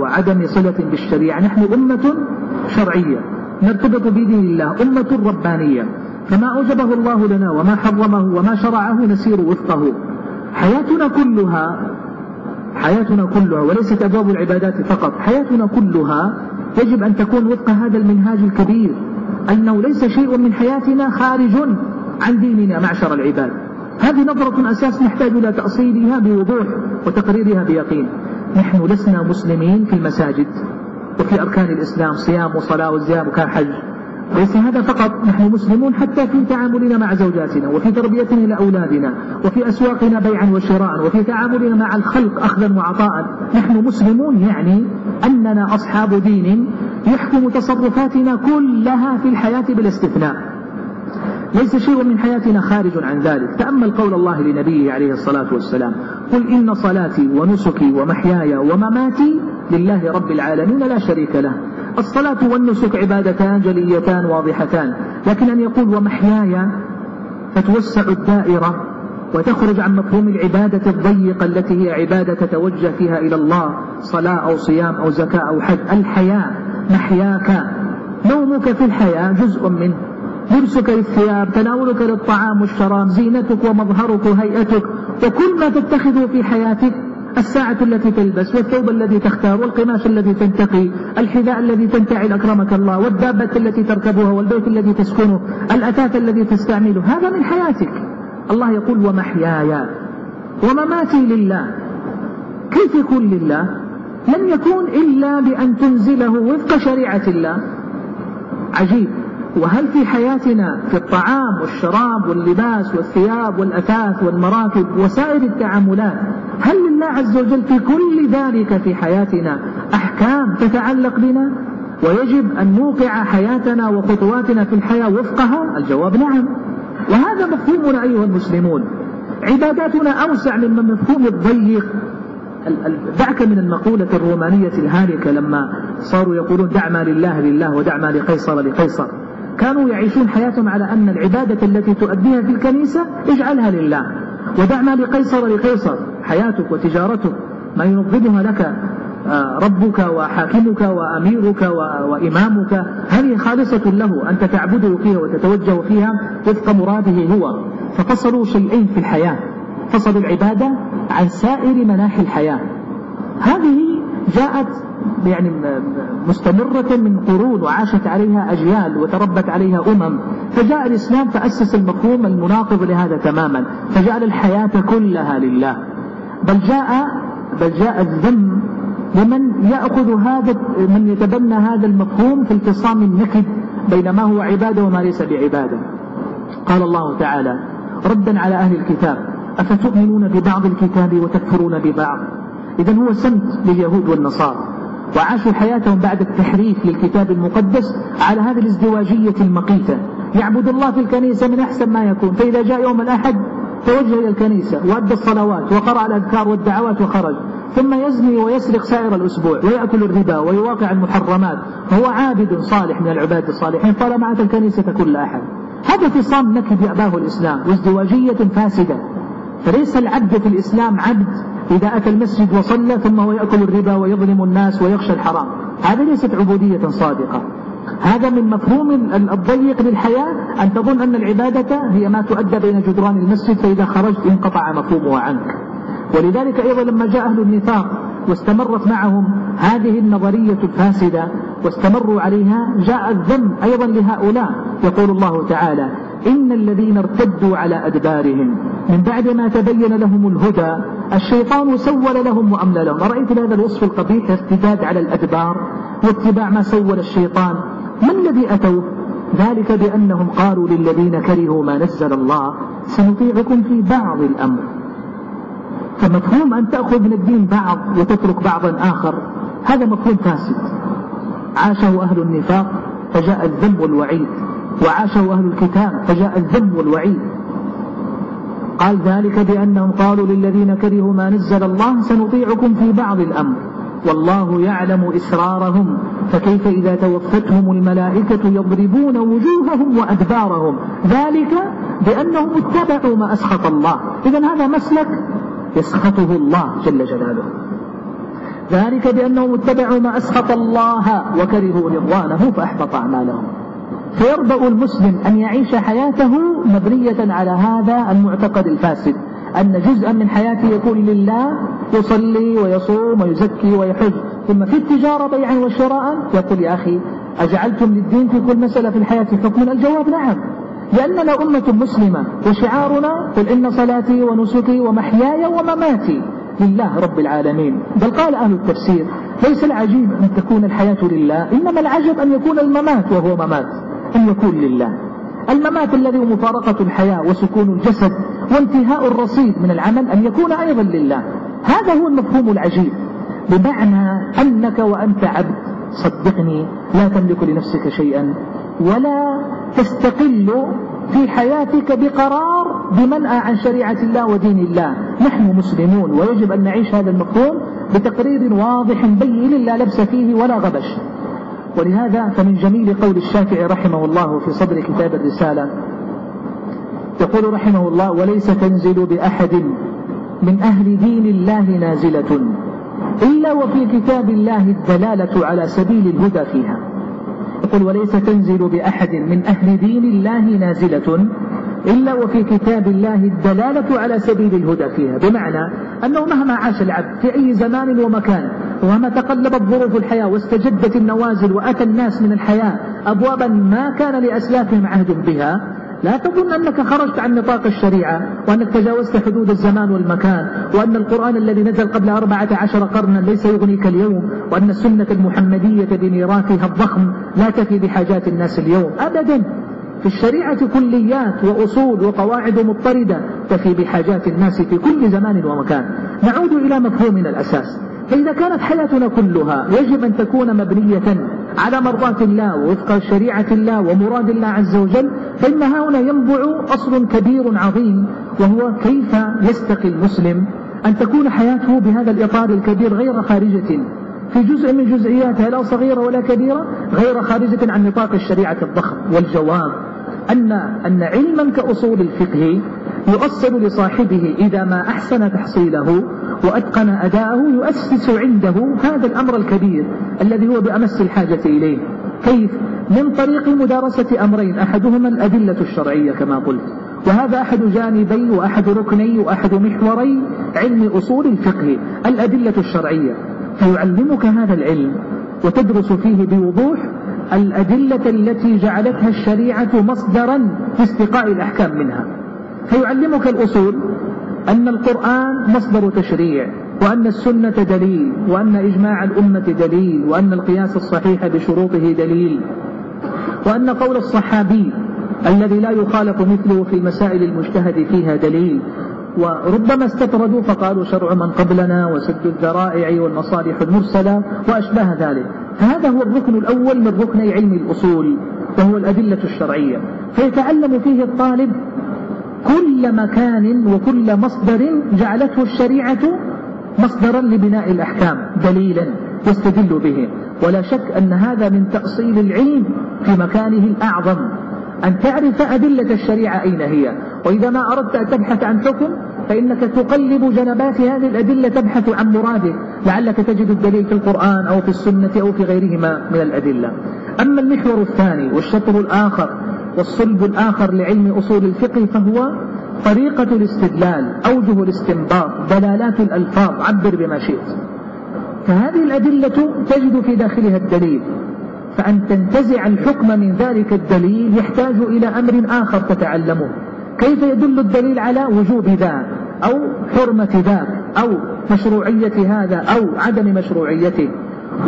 وعدم صلة بالشريعة. نحن أمة شرعية نرتبط بدين الله أمة ربانية. فما أوجبه الله لنا وما حرمه وما شرعه نسير وفقه. حياتنا كلها حياتنا كلها وليست أبواب العبادات فقط حياتنا كلها يجب أن تكون وفق هذا المنهاج الكبير. أنه ليس شيء من حياتنا خارج عن ديننا معشر العباد. هذه نظرة أساس نحتاج إلى تأصيلها بوضوح وتقريرها بيقين. نحن لسنا مسلمين في المساجد وفي أركان الإسلام صيام وصلاة وزيام وكان حج ليس هذا فقط نحن مسلمون حتى في تعاملنا مع زوجاتنا وفي تربيتنا لأولادنا وفي أسواقنا بيعا وشراء وفي تعاملنا مع الخلق أخذا وعطاء. نحن مسلمون يعني أننا أصحاب دين يحكم تصرفاتنا كلها في الحياة بلا استثناء. ليس شيء من حياتنا خارج عن ذلك. تأمل قول الله لنبيه عليه الصلاة والسلام قل إن صلاتي ونسكي ومحياي ومماتي لله رب العالمين لا شريك له. الصلاة والنسك عبادتان جليتان واضحتان. لكن أن يقول ومحياي فتوسع الدائرة وتخرج عن مفهوم العبادة الضيقة التي هي عبادة تتوجه فيها إلى الله صلاة أو صيام أو زكاة أو حج. الحياة محياك. نومك في الحياة جزء منه. لبسك للثياب تناولك للطعام والشراب زينتك ومظهرك وهيئتك وكل ما تتخذه في حياتك الساعة التي تلبس والثوب الذي تختار والقماش الذي تنتقي الحذاء الذي تنتعل أكرمك الله والدابة التي تركبها والبيت الذي تسكنه الأثاث الذي تستعمله هذا من حياتك الله يقول ومحياي ومماتي لله كيف يكون لله لن يكون إلا بأن تنزله وفق شريعة الله عجيب وهل في حياتنا في الطعام والشراب واللباس والثياب والأثاث والمراكب وسائر التعاملات هل لله عز وجل في كل ذلك في حياتنا أحكام تتعلق بنا؟ ويجب أن نوقع حياتنا وخطواتنا في الحياة وفقها؟ الجواب نعم. وهذا مفهومنا أيها المسلمون. عباداتنا أوسع من مفهوم الضيق دعك من المقولة الرومانية الهالكة لما صاروا يقولون دع ما لله لله ودع ما لقيصر لقيصر. كانوا يعيشون حياتهم على أن العبادة التي تؤديها في الكنيسة اجعلها لله. ودع ما لقيصر لقيصر حياتك وتجارتك ما ينظمها لك آه، ربك وحاكمك وأميرك وإمامك. هذه خالصة له أنت تعبده فيها وتتوجه فيها وفق مراده هو. ففصلوا شيئين في الحياة. فصلوا العبادة عن سائر مناحي الحياة. هذه جاءت يعني مستمرة من قرون وعاشت عليها أجيال وتربت عليها أمم. فجاء الإسلام فأسس المفهوم المناقض لهذا تماما. فجعل الحياة كلها لله. بل جاء بل جاء الذم لمن يأخذ هذا من يتبنى هذا المفهوم في التصام النكد بين ما هو عبادة وما ليس بعبادة. قال الله تعالى ردا على أهل الكتاب أفتؤمنون ببعض الكتاب وتكفرون ببعض؟ إذا هو سمت لليهود والنصارى وعاشوا حياتهم بعد التحريف للكتاب المقدس على هذه الازدواجية المقيتة. يعبد الله في الكنيسة من أحسن ما يكون فإذا جاء يوم الأحد توجه إلى الكنيسة وأدى الصلوات وقرأ الأذكار والدعوات وخرج. ثم يزني ويسرق سائر الأسبوع ويأكل الربا ويواقع المحرمات. هو عابد صالح من العباد الصالحين طالما أتى الكنيسة كل أحد. هذا اتصام نكد يأباه الإسلام وازدواجية فاسدة. فليس العبد في الإسلام عبد إذا أتى المسجد وصلى ثم هو يأكل الربا ويظلم الناس ويخشى الحرام. هذه ليست عبودية صادقة. هذا من مفهوم الضيق للحياة أن تظن أن العبادة هي ما تؤدى بين جدران المسجد فإذا خرجت انقطع مفهومها عنك. ولذلك أيضا لما جاء أهل النفاق واستمرت معهم هذه النظرية الفاسدة واستمروا عليها جاء الذم أيضا لهؤلاء. يقول الله تعالى إن الذين ارتدوا على أدبارهم من بعد ما تبين لهم الهدى الشيطان سول لهم وأملى لهم. أرأيت هذا الوصف القبيح ارتداد على الأدبار واتباع ما سول الشيطان؟ ما الذي أتوا؟ ذلك بأنهم قالوا للذين كرهوا ما نزل الله سنطيعكم في بعض الأمر. فمفهوم أن تأخذ من الدين بعض وتترك بعضا آخر هذا مفهوم فاسد. عاشه أهل النفاق فجاء الذنب والوعيد وعاشه أهل الكتاب فجاء الذنب والوعيد. قال ذلك بأنهم قالوا للذين كرهوا ما نزل الله سنطيعكم في بعض الأمر. والله يعلم إسرارهم فكيف إذا توفتهم الملائكة يضربون وجوههم وأدبارهم؟ ذلك بأنهم اتبعوا ما أسخط الله. إذا هذا مسلك يسخطه الله جل جلاله. ذلك بأنهم اتبعوا ما أسخط الله وكرهوا رضوانه فأحبط أعمالهم. فيربأ المسلم أن يعيش حياته مبنية على هذا المعتقد الفاسد أن جزءا من حياته يكون لله يصلي ويصوم ويزكي ويحج. ثم في التجارة بيعا وشراء يقول يا أخي أجعلتم للدين في كل مسألة في الحياة حكما؟ الجواب نعم. لأننا أمة مسلمة وشعارنا قل إن صلاتي ونسكي ومحياي ومماتي لله رب العالمين. بل قال أهل التفسير ليس العجيب أن تكون الحياة لله إنما العجب أن يكون الممات وهو ممات. أن يكون لله. الممات الذي هو مفارقة الحياة وسكون الجسد وانتهاء الرصيد من العمل أن يكون أيضا لله. هذا هو المفهوم العجيب. بمعنى أنك وأنت عبد. صدقني لا تملك لنفسك شيئا. ولا تستقل في حياتك بقرار بمنأى عن شريعة الله ودين الله. نحن مسلمون ويجب أن نعيش هذا المفهوم بتقرير واضح بين لا لبس فيه ولا غبش. ولهذا فمن جميل قول الشافعي رحمه الله في صدر كتاب الرسالة. يقول رحمه الله وليس تنزل بأحد من أهل دين الله نازلة إلا وفي كتاب الله الدلالة على سبيل الهدى فيها. يقول وليس تنزل بأحد من أهل دين الله نازلة إلا وفي كتاب الله الدلالة على سبيل الهدى فيها. بمعنى أنه مهما عاش العبد في أي زمان ومكان وما تقلبت ظروف الحياة واستجدت النوازل وأتى الناس من الحياة أبوابا ما كان لأسلافهم عهد بها لا تظن أنك خرجت عن نطاق الشريعة وأنك تجاوزت حدود الزمان والمكان وأن القرآن الذي نزل قبل أربعة عشر قرنا ليس يغنيك اليوم وأن السنة المحمدية بميراثها الضخم لا تفي بحاجات الناس اليوم. أبدا في الشريعة كليات وأصول وقواعد مضطردة تفي بحاجات الناس في كل زمان ومكان. نعود إلى مفهومنا الأساس. فإذا كانت حياتنا كلها يجب أن تكون مبنية على مرضاة الله ووفق شريعة الله ومراد الله عز وجل فإن هنا ينبع أصل كبير عظيم وهو كيف يستقي المسلم أن تكون حياته بهذا الإطار الكبير غير خارجة؟ في جزء من جزئياتها لا صغيرة ولا كبيرة غير خارجة عن نطاق الشريعة الضخم والجواب أن أن علما كأصول الفقه يؤصل لصاحبه إذا ما أحسن تحصيله وأتقن أداءه يؤسس عنده هذا الأمر الكبير الذي هو بأمس الحاجة إليه. كيف؟ من طريق مدارسة أمرين أحدهما الأدلة الشرعية كما قلت. وهذا أحد جانبي وأحد ركني وأحد محوري علم أصول الفقه الأدلة الشرعية. فيعلمك هذا العلم وتدرس فيه بوضوح الأدلة التي جعلتها الشريعة مصدرا في استقاء الأحكام منها. فيعلمك الأصول أن القرآن مصدر تشريع وأن السنة دليل وأن إجماع الأمة دليل وأن القياس الصحيح بشروطه دليل وأن قول الصحابي الذي لا يخالف مثله في المسائل المجتهد فيها دليل وربما استطردوا فقالوا شرع من قبلنا وسد الذرائع والمصالح المرسلة وأشباه ذلك. فهذا هو الركن الأول من ركني علم الأصول وهو الأدلة الشرعية. فيتعلم فيه الطالب كل مكان وكل مصدر جعلته الشريعة مصدرا لبناء الأحكام دليلا يستدل به. ولا شك أن هذا من تأصيل العلم في مكانه الأعظم. أن تعرف أدلة الشريعة أين هي. وإذا ما أردت أن تبحث عن حكم فإنك تقلب جنبات هذه الأدلة تبحث عن مراده. لعلك تجد الدليل في القرآن أو في السنة أو في غيرهما من الأدلة. أما المحور الثاني والشطر الآخر والصلب الآخر لعلم أصول الفقه فهو طريقة الاستدلال أوجه الاستنباط دلالات الألفاظ عبر بما شئت. فهذه الأدلة تجد في داخلها الدليل. فأن تنتزع الحكم من ذلك الدليل يحتاج إلى أمر آخر تتعلمه. كيف يدل الدليل على وجوب ذا أو حرمة ذا أو مشروعية هذا؟ أو عدم مشروعيته؟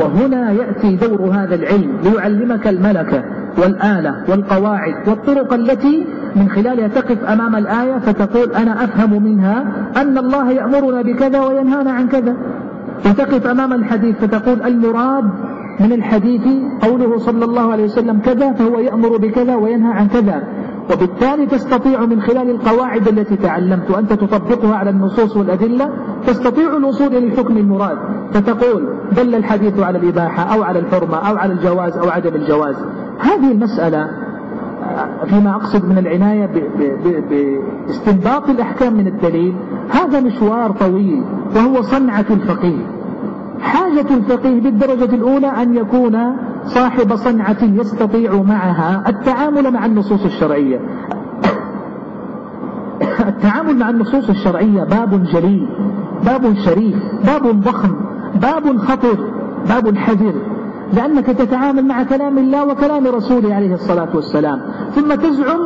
وهنا يأتي دور هذا العلم ليعلمك الملكة والآلة والقواعد والطرق التي من خلالها تقف أمام الآية فتقول أنا أفهم منها أن الله يأمرنا بكذا وينهانا عن كذا. وتقف أمام الحديث فتقول المراد من الحديث قوله صلى الله عليه وسلم كذا فهو يأمر بكذا وينهى عن كذا. وبالتالي تستطيع من خلال القواعد التي تعلمت وأنت تطبقها على النصوص والأدلة تستطيع الوصول إلى الحكم المراد. فتقول دل الحديث على الإباحة أو على الحرمة أو على الجواز أو عدم الجواز. هذه المسألة فيما أقصد من العناية باستنباط الأحكام من الدليل هذا مشوار طويل وهو صنعة الفقيه. حاجة الفقيه بالدرجة الأولى أن يكون صاحب صنعة يستطيع معها التعامل مع النصوص الشرعية. التعامل مع النصوص الشرعية باب جليل باب شريف باب ضخم باب خطر باب حذر. لأنك تتعامل مع كلام الله وكلام رسوله عليه الصلاة والسلام. ثم تزعم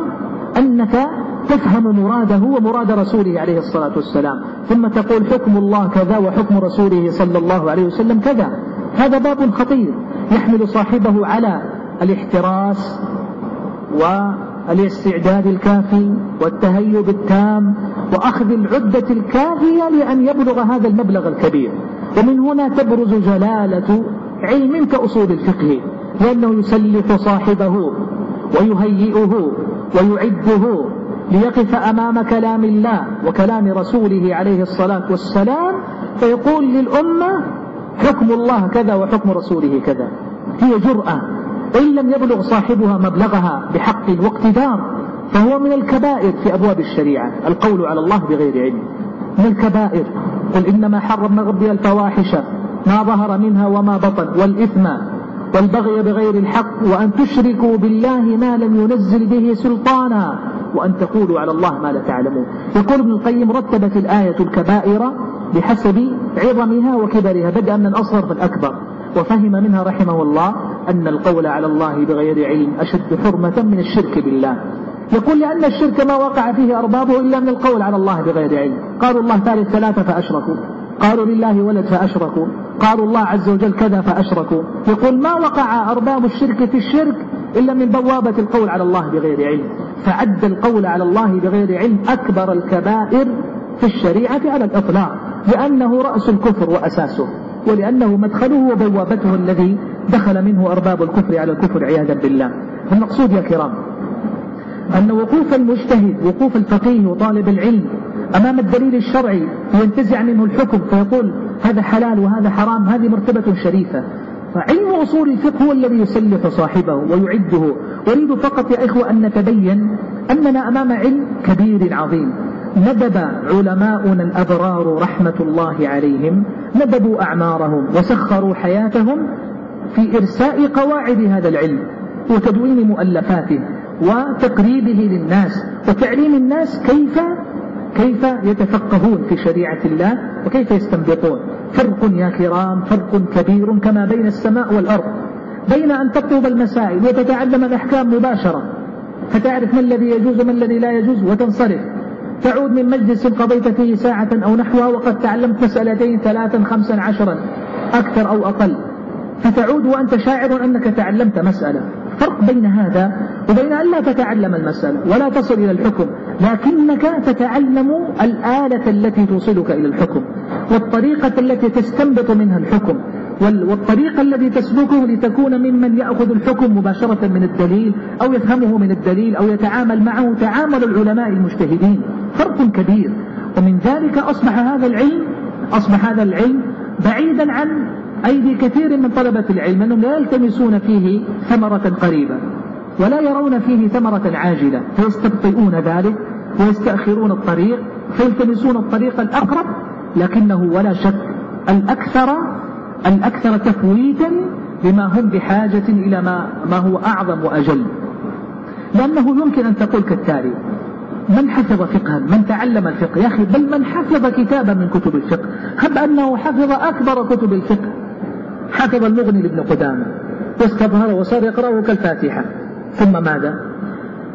أنك تفهم مراده ومراد رسوله عليه الصلاة والسلام. ثم تقول حكم الله كذا وحكم رسوله صلى الله عليه وسلم كذا. هذا باب خطير يحمل صاحبه على الاحتراس والاستعداد الكافي والتهيب التام وأخذ العدة الكافية لأن يبلغ هذا المبلغ الكبير. ومن هنا تبرز جلالة علم كأصول الفقه لأنه يسلح صاحبه ويهيئه ويعده ليقف أمام كلام الله وكلام رسوله عليه الصلاة والسلام فيقول للأمة حكم الله كذا وحكم رسوله كذا. هي جرأة. وإن لم يبلغ صاحبها مبلغها بحق واقتدار فهو من الكبائر في أبواب الشريعة. القول على الله بغير علم. من الكبائر. قل إنما حرم ربي الفواحش ما ظهر منها وما بطن والإثم والبغي بغير الحق وأن تشركوا بالله ما لم ينزل به سلطانا وأن تقولوا على الله ما لا تعلمون. يقول ابن القيم رتبت الآية الكبائر بحسب عظمها وكبرها بدءا من الأصغر فالأكبر وفهم منها رحمه الله أن القول على الله بغير علم أشد حرمة من الشرك بالله. يقول لأن الشرك ما وقع فيه أربابه إلا من القول على الله بغير علم. قالوا الله ثالث ثلاثة فأشركوا. قالوا لله ولد فأشركوا. قالوا الله عز وجل كذا فأشركوا. يقول ما وقع أرباب الشرك في الشرك إلا من بوابة القول على الله بغير علم. فعد القول على الله بغير علم أكبر الكبائر في الشريعة على الإطلاق لأنه رأس الكفر وأساسه ولأنه مدخله وبوابته الذي دخل منه أرباب الكفر على الكفر عياذا بالله. المقصود يا كرام أن وقوف المجتهد وقوف الفقيه وطالب العلم أمام الدليل الشرعي ينتزع منه الحكم فيقول هذا حلال وهذا حرام هذه مرتبة شريفة. فعلم أصول الفقه هو الذي يسلح صاحبه ويعده. أريد فقط يا إخوة أن نتبين أننا أمام علم كبير عظيم. ندب علماؤنا الأبرار رحمة الله عليهم ندبوا أعمارهم وسخروا حياتهم في إرساء قواعد هذا العلم وتدوين مؤلفاته وتقريبه للناس وتعليم الناس كيف كيف يتفقهون في شريعة الله وكيف يستنبطون. فرق يا كرام فرق كبير كما بين السماء والأرض. بين أن تطلب المسائل وتتعلم الأحكام مباشرة فتعرف ما الذي يجوز وما الذي لا يجوز وتنصرف. تعود من مجلس قضيت فيه ساعة أو نحوها وقد تعلمت مسألتين ثلاثا خمسا عشرا أكثر أو أقل. فتعود وأنت شاعر أنك تعلمت مسألة. فرق بين هذا وبين أن لا تتعلم المسألة ولا تصل إلى الحكم لكنك تتعلم الآلة التي توصلك إلى الحكم والطريقة التي تستنبط منها الحكم. والطريقة التي تسلكه لتكون ممن يأخذ الحكم مباشرة من الدليل أو يفهمه من الدليل أو يتعامل معه تعامل العلماء المجتهدين. فرق كبير. ومن ذلك أصبح هذا العلم أصبح هذا العلم بعيدا عن أيدي كثير من طلبة العلم أنهم لا يلتمسون فيه ثمرة قريبة ولا يرون فيه ثمرة عاجلة. فيستبطئون ذلك ويستأخرون الطريق فيلتمسون الطريق الأقرب لكنه ولا شك الأكثر الأكثر تفويتا لما هم بحاجة إلى ما, ما هو أعظم وأجل. لأنه يمكن أن تقول كالتالي من حفظ فقها؟ من تعلم الفقه؟ يا أخي بل من حفظ كتابا من كتب الفقه. هب أنه حفظ أكبر كتب الفقه. حفظ المغني لابن قدامة. واستظهر وصار يقرأه كالفاتحة. ثم ماذا؟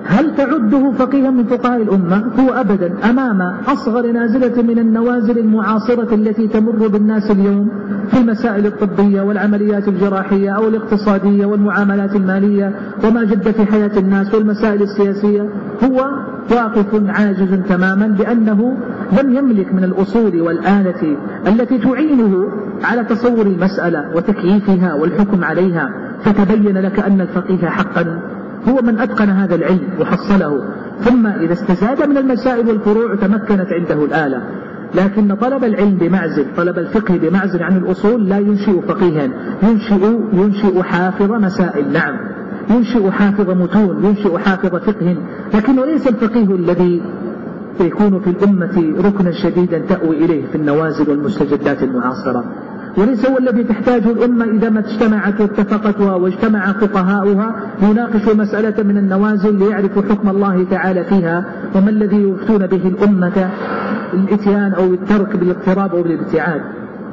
هل تعده فقيها من فقهاء الأمة؟ هو أبدا أمام أصغر نازلة من النوازل المعاصرة التي تمر بالناس اليوم في المسائل الطبية والعمليات الجراحية أو الاقتصادية والمعاملات المالية وما جد في حياة الناس والمسائل السياسية هو واقف عاجز تماما لأنه لم يملك من الأصول والآلة التي تعينه على تصور المسألة وتكييفها والحكم عليها فتبين لك أن الفقيه حقا. هو من أتقن هذا العلم وحصله. ثم إذا استزاد من المسائل والفروع تمكنت عنده الآلة. لكن طلب العلم بمعزل طلب الفقه بمعزل عن الأصول لا ينشئ فقيها. ينشئ, ينشئ حافظ مسائل نعم. ينشئ حافظ متون ينشئ حافظ فقه. لكنه ليس الفقيه الذي يكون في الأمة ركنا شديدا تأوي إليه في النوازل والمستجدات المعاصرة. وليس هو الذي تحتاجه الأمة إذا ما اجتمعت واتفقت واجتمع فقهاؤها ليناقشوا مسألة من النوازل ليعرفوا حكم الله تعالى فيها وما الذي يفتون به الأمة الاتيان أو الترك بالاقتراب أو بالابتعاد.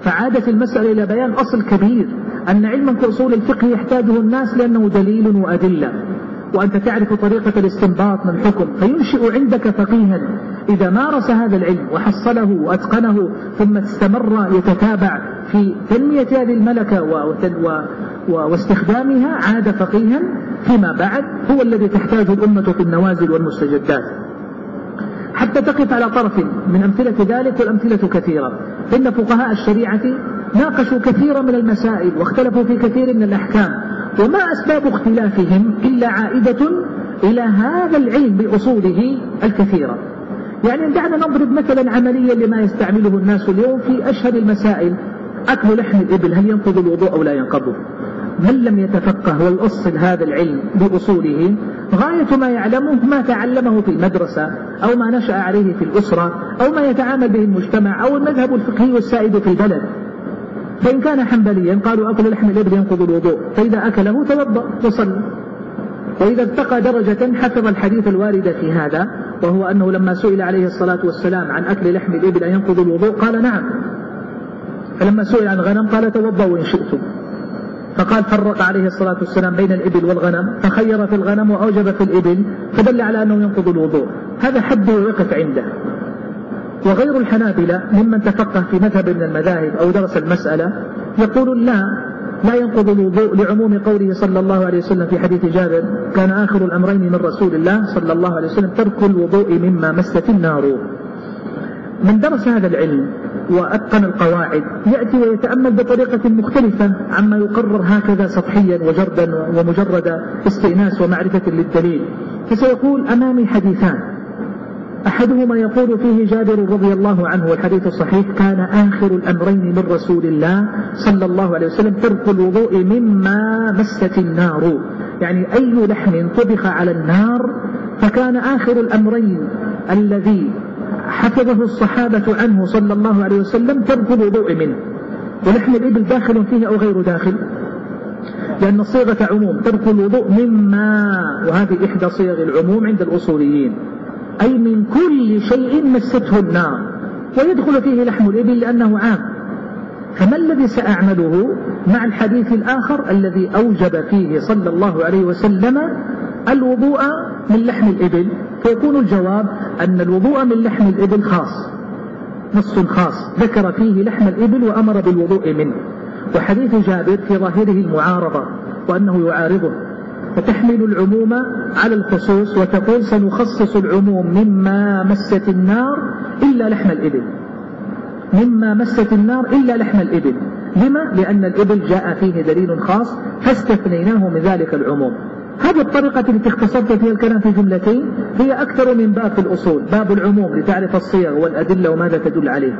فعادت المسألة إلى بيان أصل كبير أن علما كأصول الفقه يحتاجه الناس لأنه دليل وأدلة. وأنت تعرف طريقة الاستنباط من حكم فينشئ عندك فقيها. إذا مارس هذا العلم وحصله وأتقنه ثم استمر يتتابع في تنمية هذه الملكة واستخدامها عاد فقيها فيما بعد هو الذي تحتاج الأمة في النوازل والمستجدات. حتى تقف على طرف من أمثلة ذلك والأمثلة كثيرة. إن فقهاء الشريعة ناقشوا كثيرا من المسائل واختلفوا في كثير من الأحكام وما أسباب اختلافهم إلا عائدة إلى هذا العلم بأصوله الكثيرة. يعني دعنا نضرب مثلا عمليا لما يستعمله الناس اليوم في أشهر المسائل أكل لحم الإبل هل ينقض الوضوء أو لا ينقضه؟ من لم يتفقه ويؤصل هذا العلم بأصوله غاية ما يعلمه ما تعلمه في المدرسة أو ما نشأ عليه في الأسرة أو ما يتعامل به المجتمع أو المذهب الفقهي السائد في البلد. فإن كان حنبليا قالوا أكل لحم الإبل ينقض الوضوء فإذا أكله توضأ وصلى. وإذا ارتقى درجة حفظ الحديث الوارد في هذا وهو أنه لما سئل عليه الصلاة والسلام عن أكل لحم الإبل ينقض الوضوء قال نعم. فلما سئل عن الغنم قال توضأوا إن شئتم. فقال فرق عليه الصلاة والسلام بين الإبل والغنم فخير في الغنم وأوجب في الإبل فدل على أنه ينقض الوضوء. هذا حد وقف عنده. وغير الحنابلة ممن تفقه في مذهب من المذاهب أو درس المسألة يقول لا لا ينقض الوضوء لعموم قوله صلى الله عليه وسلم في حديث جابر كان آخر الأمرين من رسول الله صلى الله عليه وسلم ترك الوضوء مما مست النار. من درس هذا العلم وأتقن القواعد يأتي ويتأمل بطريقة مختلفة عما يقرر هكذا سطحيا وجردا ومجرد استئناس ومعرفة للدليل. فسيقول أمامي حديثان. أحدهما يقول فيه جابر رضي الله عنه والحديث الصحيح كان آخر الأمرين من رسول الله صلى الله عليه وسلم ترك الوضوء مما مست النار. يعني أي لحم طبخ على النار فكان آخر الأمرين الذي حفظه الصحابة عنه صلى الله عليه وسلم ترك الوضوء منه. ولحم الإبل داخل فيه أو غير داخل؟ لأن الصيغة عموم ترك الوضوء مما وهذه إحدى صيغ العموم عند الأصوليين. أي من كل شيء مسته النار. ويدخل فيه لحم الإبل لأنه عام. فما الذي سأعمله مع الحديث الآخر الذي أوجب فيه صلى الله عليه وسلم الوضوء من لحم الإبل. فيكون الجواب أن الوضوء من لحم الإبل خاص نص خاص. ذكر فيه لحم الإبل وأمر بالوضوء منه. وحديث جابر في ظاهره المعارضة وأنه يعارضه. فتحمل العموم على الخصوص وتقول سنخصص العموم مما مست النار إلا لحم الإبل. مما مست النار إلا لحم الإبل. لما؟ لأن الإبل جاء فيه دليل خاص فاستثنيناه من ذلك العموم. هذه الطريقة التي اختصرت فيها الكلام في جملتين هي أكثر من باب في الأصول باب العموم لتعرف الصيغ والأدلة وماذا تدل عليه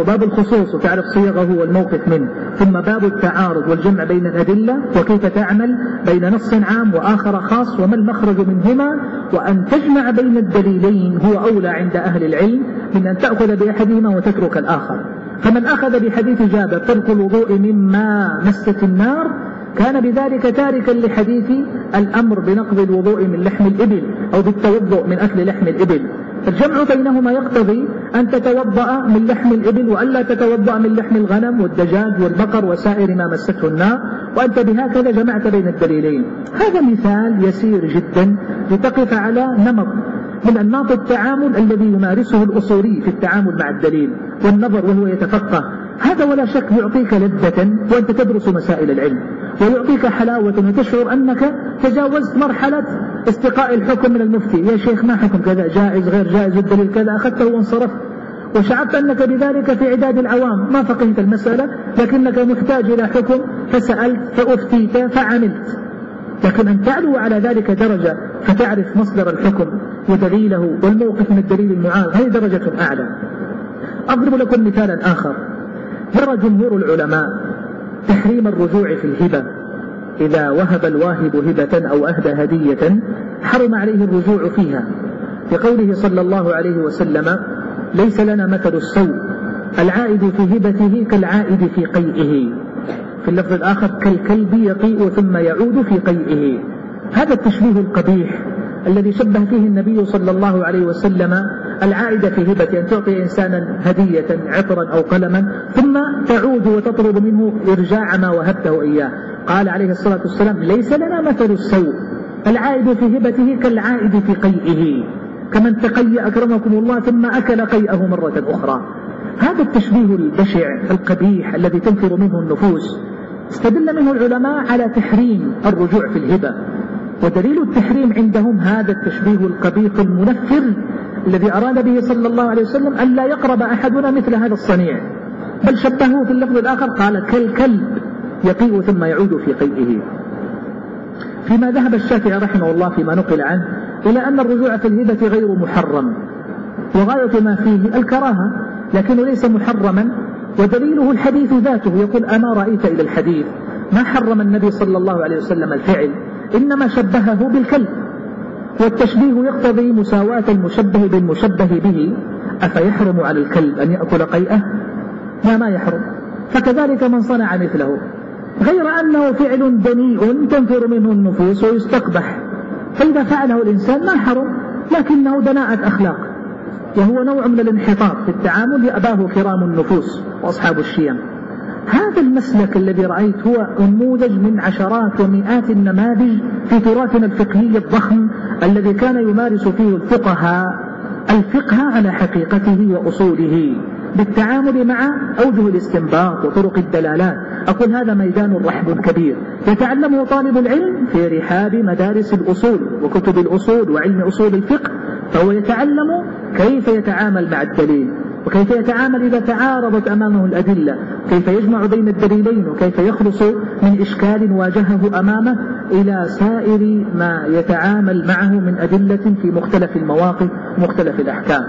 وباب الخصوص وتعرف صيغه والموقف منه ثم باب التعارض والجمع بين الأدلة وكيف تعمل بين نص عام وآخر خاص وما المخرج منهما وأن تجمع بين الدليلين هو أولى عند أهل العلم من أن تأخذ بأحدهما وتترك الآخر. فمن أخذ بحديث جابر ترك الوضوء مما مست النار كان بذلك تاركا لحديث الأمر بنقض الوضوء من لحم الإبل أو بالتوضؤ من أكل لحم الإبل. الجمع بينهما يقتضي أن تتوضأ من لحم الإبل وألا تتوضأ من لحم الغنم والدجاج والبقر وسائر ما مسته النار وأنت بهكذا جمعت بين الدليلين. هذا مثال يسير جدا لتقف على نمط من أنماط التعامل الذي يمارسه الأصولي في التعامل مع الدليل والنظر وهو يتفقه. هذا ولا شك يعطيك لذة وأنت تدرس مسائل العلم ويعطيك حلاوة وتشعر أنك تجاوزت مرحلة استقاء الحكم من المفتي. يا شيخ ما حكم كذا؟ جائز غير جائز الدليل كذا أخذته وانصرفت. وشعرت أنك بذلك في عداد العوام. ما فقهت المسألة لكنك محتاج إلى حكم فسألت فأفتيت فعملت. لكن أن تعلو على ذلك درجة فتعرف مصدر الحكم ودليله والموقف من الدليل المعارض هذه درجة أعلى. أضرب لكم مثالا آخر. يرى جمهور العلماء تحريم الرجوع في الهبة. إذا وهب الواهب هبة أو أهدى هدية حرم عليه الرجوع فيها. لقوله صلى الله عليه وسلم ليس لنا مثل السوء العائد في هبته كالعائد في قيئه. في اللفظ الآخر كالكلب يقيء ثم يعود في قيئه. هذا التشبيه القبيح الذي شبه فيه النبي صلى الله عليه وسلم العائدة في هبة أن تعطي إنسانا هدية عطرا أو قلما ثم تعود وتطلب منه إرجاع ما وهبته إياه. قال عليه الصلاة والسلام ليس لنا مثل السوء. العائد في هبته كالعائد في قيئه كمن تقي أكرمكم الله ثم أكل قيئه مرة أخرى. هذا التشبيه البشع القبيح الذي تنفر منه النفوس. استدل منه العلماء على تحريم الرجوع في الهبة. ودليل التحريم عندهم هذا التشبيه القبيح المنفر الذي أراد به صلى الله عليه وسلم أن لا يقرب أحدنا مثل هذا الصنيع. بل شبهه في اللفظ الآخر قال كالكلب يقيء ثم يعود في قيئه. فيما ذهب الشافعي رحمه الله فيما نقل عنه إلى أن الرجوع في الهبة غير محرم وغاية ما فيه الكراهة لكنه ليس محرما ودليله الحديث ذاته. يقول أما رأيت إلى الحديث ما حرم النبي صلى الله عليه وسلم الفعل إنما شبهه بالكلب. والتشبيه يقتضي مساواة المشبه بالمشبه به. أفيحرم على الكلب أن يأكل قيئة؟ لا ما يحرم. فكذلك من صنع مثله. غير أنه فعل دنيء تنفر منه النفوس ويستقبح. فإذا فعله الإنسان ما حرم لكنه دناءة أخلاق. وهو نوع من الانحطاط في التعامل يأباه كرام النفوس وأصحاب الشيم. هذا المسلك الذي رأيت هو نموذج من عشرات ومئات النماذج في تراثنا الفقهي الضخم الذي كان يمارس فيه الفقهاء الفقه على حقيقته وأصوله. بالتعامل مع أوجه الاستنباط وطرق الدلالات. أقول هذا ميدان رحب كبير. يتعلمه طالب العلم في رحاب مدارس الأصول وكتب الأصول وعلم أصول الفقه فهو يتعلم كيف يتعامل مع الدليل وكيف يتعامل إذا تعارضت أمامه الأدلة كيف يجمع بين الدليلين وكيف يخلص من إشكال واجهه أمامه إلى سائر ما يتعامل معه من أدلة في مختلف المواقف ومختلف الأحكام.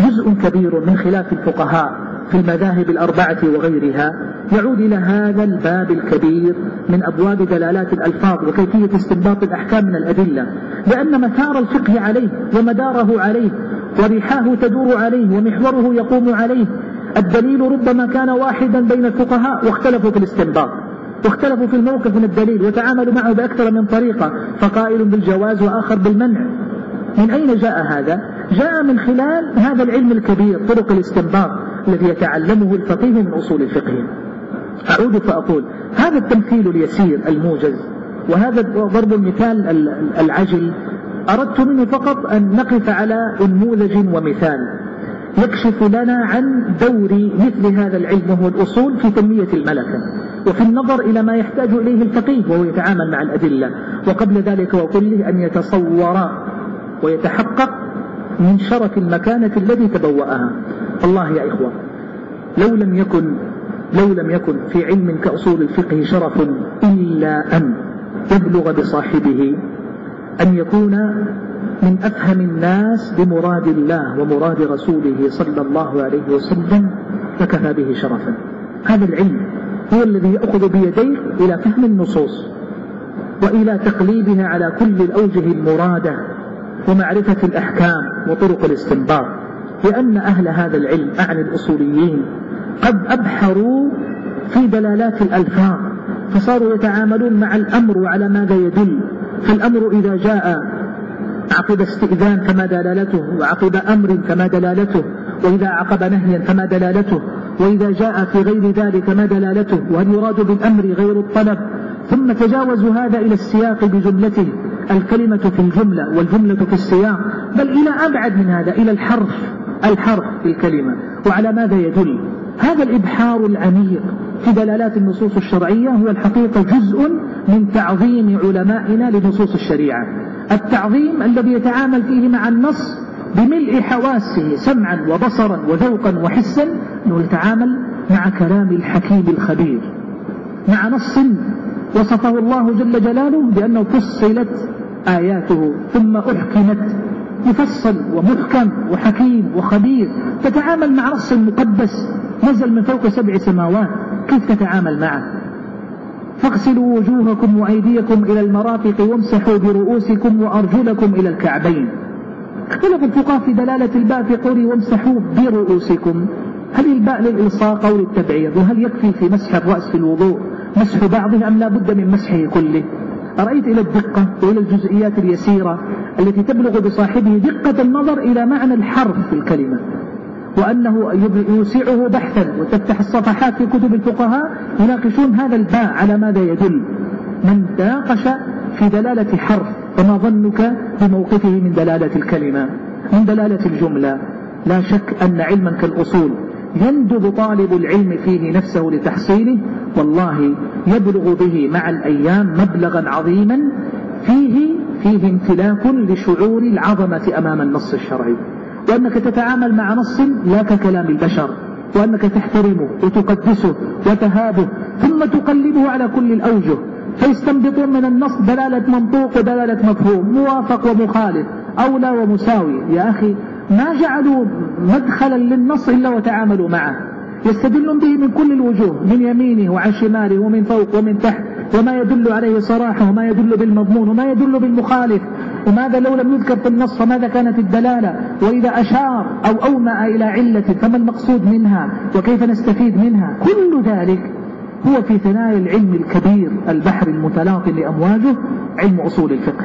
جزء كبير من خلاف الفقهاء في المذاهب الأربعة وغيرها يعود إلى هذا الباب الكبير من أبواب دلالات الألفاظ وكيفية استنباط الأحكام من الأدلة لأن مسار الفقه عليه ومداره عليه وريحاه تدور عليه ومحوره يقوم عليه الدليل ربما كان واحدا بين الفقهاء واختلفوا في الاستنباط واختلفوا في الموقف من الدليل وتعاملوا معه بأكثر من طريقة فقائل بالجواز وآخر بالمنع من أين جاء هذا؟ جاء من خلال هذا العلم الكبير طرق الاستنباط الذي يتعلمه الفقيه من أصول الفقه. أعود فأقول هذا التمثيل اليسير الموجز وهذا ضرب المثال العجل أردت منه فقط أن نقف على نموذج ومثال يكشف لنا عن دور مثل هذا العلم وهو الأصول في تنمية الملكة وفي النظر إلى ما يحتاج إليه الفقيه وهو يتعامل مع الأدلة. وقبل ذلك وكله أن يتصور ويتحقق من شرف المكانة الذي تبوأها. الله يا إخوة لو لم يكن لو لم يكن في علم كأصول الفقه شرف إلا أن يبلغ بصاحبه أن يكون من أفهم الناس بمراد الله ومراد رسوله صلى الله عليه وسلم فكفى به شرفا. هذا العلم هو الذي يأخذ بيديه إلى فهم النصوص وإلى تقليبها على كل الأوجه المرادة ومعرفة الأحكام وطرق الاستنباط لأن أهل هذا العلم أعني الأصوليين قد أبحروا في دلالات الألفاظ فصاروا يتعاملون مع الأمر وعلى ماذا يدل. فالأمر إذا جاء عقب استئذان فما دلالته وعقب أمر فما دلالته وإذا عقب نهيا فما دلالته وإذا جاء في غير ذلك ما دلالته وهل يراد بالأمر غير الطلب؟ ثم تجاوزوا هذا إلى السياق بجملته. الكلمة في الجملة والجملة في السياق بل إلى أبعد من هذا إلى الحرف الحرف في الكلمة. وعلى ماذا يدل؟ هذا الإبحار العميق في دلالات النصوص الشرعية هو الحقيقة جزء من تعظيم علمائنا لنصوص الشريعة. التعظيم الذي يتعامل فيه مع النص بملء حواسه سمعا وبصرا وذوقا وحسا أنه يتعامل مع كلام الحكيم الخبير. مع نص وصفه الله جل جلاله بأنه فصلت آياته ثم أحكمت. مفصل ومحكم وحكيم وخبير. تتعامل مع نص مقدس نزل من فوق سبع سماوات. كيف تتعامل معه؟ فاغسلوا وجوهكم وأيديكم إلى المرافق وامسحوا برؤوسكم وأرجلكم إلى الكعبين. اختلف الفقهاء في دلالة الباء في قوله وامسحوا برؤوسكم هل الباء للإلصاق أو للتبعيض؟ وهل يكفي في مسح الرأس في الوضوء؟ مسح بعضه أم لا بد من مسحه كله؟ أرأيت إلى الدقة وإلى الجزئيات اليسيرة التي تبلغ بصاحبه دقة النظر إلى معنى الحرف في الكلمة وأنه يوسعه بحثا وتفتح الصفحات في كتب الفقهاء يناقشون هذا الباء على ماذا يدل. من ناقش في دلالة حرف فما ظنك بموقفه من دلالة الكلمة من دلالة الجملة. لا شك أن علما كالأصول يندب طالب العلم فيه نفسه لتحصيله والله يبلغ به مع الأيام مبلغا عظيما فيه فيه امتلاك لشعور العظمة أمام النص الشرعي. وأنك تتعامل مع نص لا ككلام البشر وأنك تحترمه وتقدسه وتهابه ثم تقلبه على كل الأوجه. فيستنبطون من النص دلالة منطوق ودلالة مفهوم موافق ومخالف أولى ومساوي. يا أخي ما جعلوا مدخلا للنص إلا وتعاملوا معه. يستدلون به من كل الوجوه من يمينه وعن شماله ومن فوق ومن تحت وما يدل عليه صراحة وما يدل بالمضمون وما يدل بالمخالف. وماذا لو لم يذكر في النص فماذا كانت الدلالة؟ وإذا أشار أو أومأ إلى علة فما المقصود منها؟ وكيف نستفيد منها؟ كل ذلك هو في ثنايا العلم الكبير البحر المتلاطم لأمواجه علم أصول الفقه.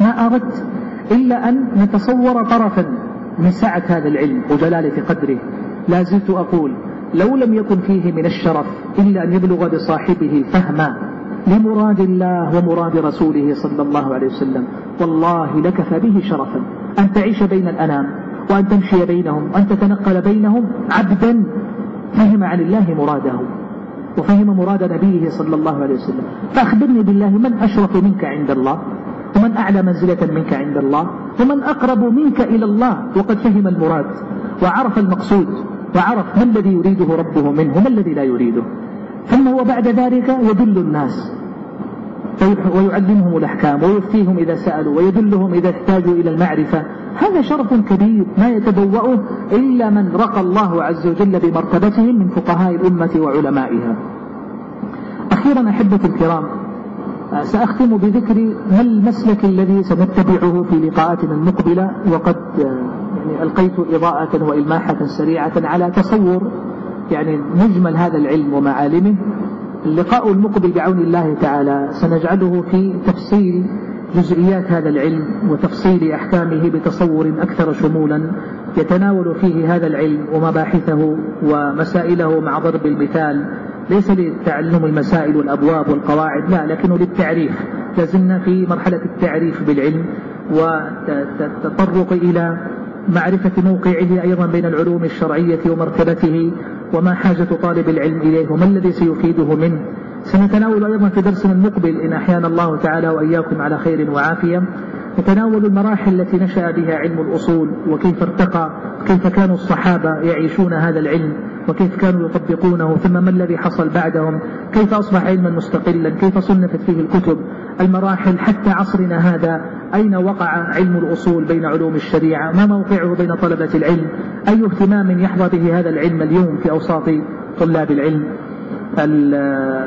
ما أردت إلا أن نتصور طرفا من سعة هذا العلم وجلالة قدره. لا زلت أقول لو لم يكن فيه من الشرف إلا أن يبلغ بصاحبه فهما لمراد الله ومراد رسوله صلى الله عليه وسلم. والله لكفى به شرفا. أن تعيش بين الأنام وأن تمشي بينهم وأن تتنقل بينهم عبدا. فهم عن الله مراده. وفهم مراد نبيه صلى الله عليه وسلم. فأخبرني بالله من أشرف منك عند الله. ومن أعلى منزلة منك عند الله ومن أقرب منك إلى الله وقد فهم المراد وعرف المقصود وعرف ما الذي يريده ربه منه ما الذي لا يريده. ثم هو بعد ذلك يدل الناس ويعلمهم الأحكام ويفتيهم إذا سألوا ويدلهم إذا احتاجوا إلى المعرفة. هذا شرف كبير ما يتبوأه إلا من رقى الله عز وجل بمرتبتهم من فقهاء الأمة وعلمائها. أخيرا أحبة الكرام سأختم بذكر ما المسلك الذي سنتبعه في لقاءاتنا المقبلة وقد يعني ألقيت إضاءة وإلماحة سريعة على تصور يعني مجمل هذا العلم ومعالمه. اللقاء المقبل بعون الله تعالى سنجعله في تفصيل جزئيات هذا العلم وتفصيل أحكامه بتصور أكثر شمولا. يتناول فيه هذا العلم ومباحثه ومسائله مع ضرب المثال ليس لتعلم المسائل والأبواب والقواعد لا لكنه للتعريف. لازلنا في مرحلة التعريف بالعلم والتطرق إلى معرفة موقعه أيضا بين العلوم الشرعية ومرتبته وما حاجة طالب العلم إليه وما الذي سيفيده منه. سنتناول أيضا في درسنا المقبل إن أحيانا الله تعالى وإياكم على خير وعافية. نتناول المراحل التي نشأ بها علم الأصول وكيف ارتقى كيف كانوا الصحابة يعيشون هذا العلم وكيف كانوا يطبقونه ثم ما الذي حصل بعدهم كيف أصبح علما مستقلا كيف صنفت فيه الكتب. المراحل حتى عصرنا هذا أين وقع علم الأصول بين علوم الشريعة؟ ما موقعه بين طلبة العلم؟ أي اهتمام يحظى به هذا العلم اليوم في أوساط طلاب العلم؟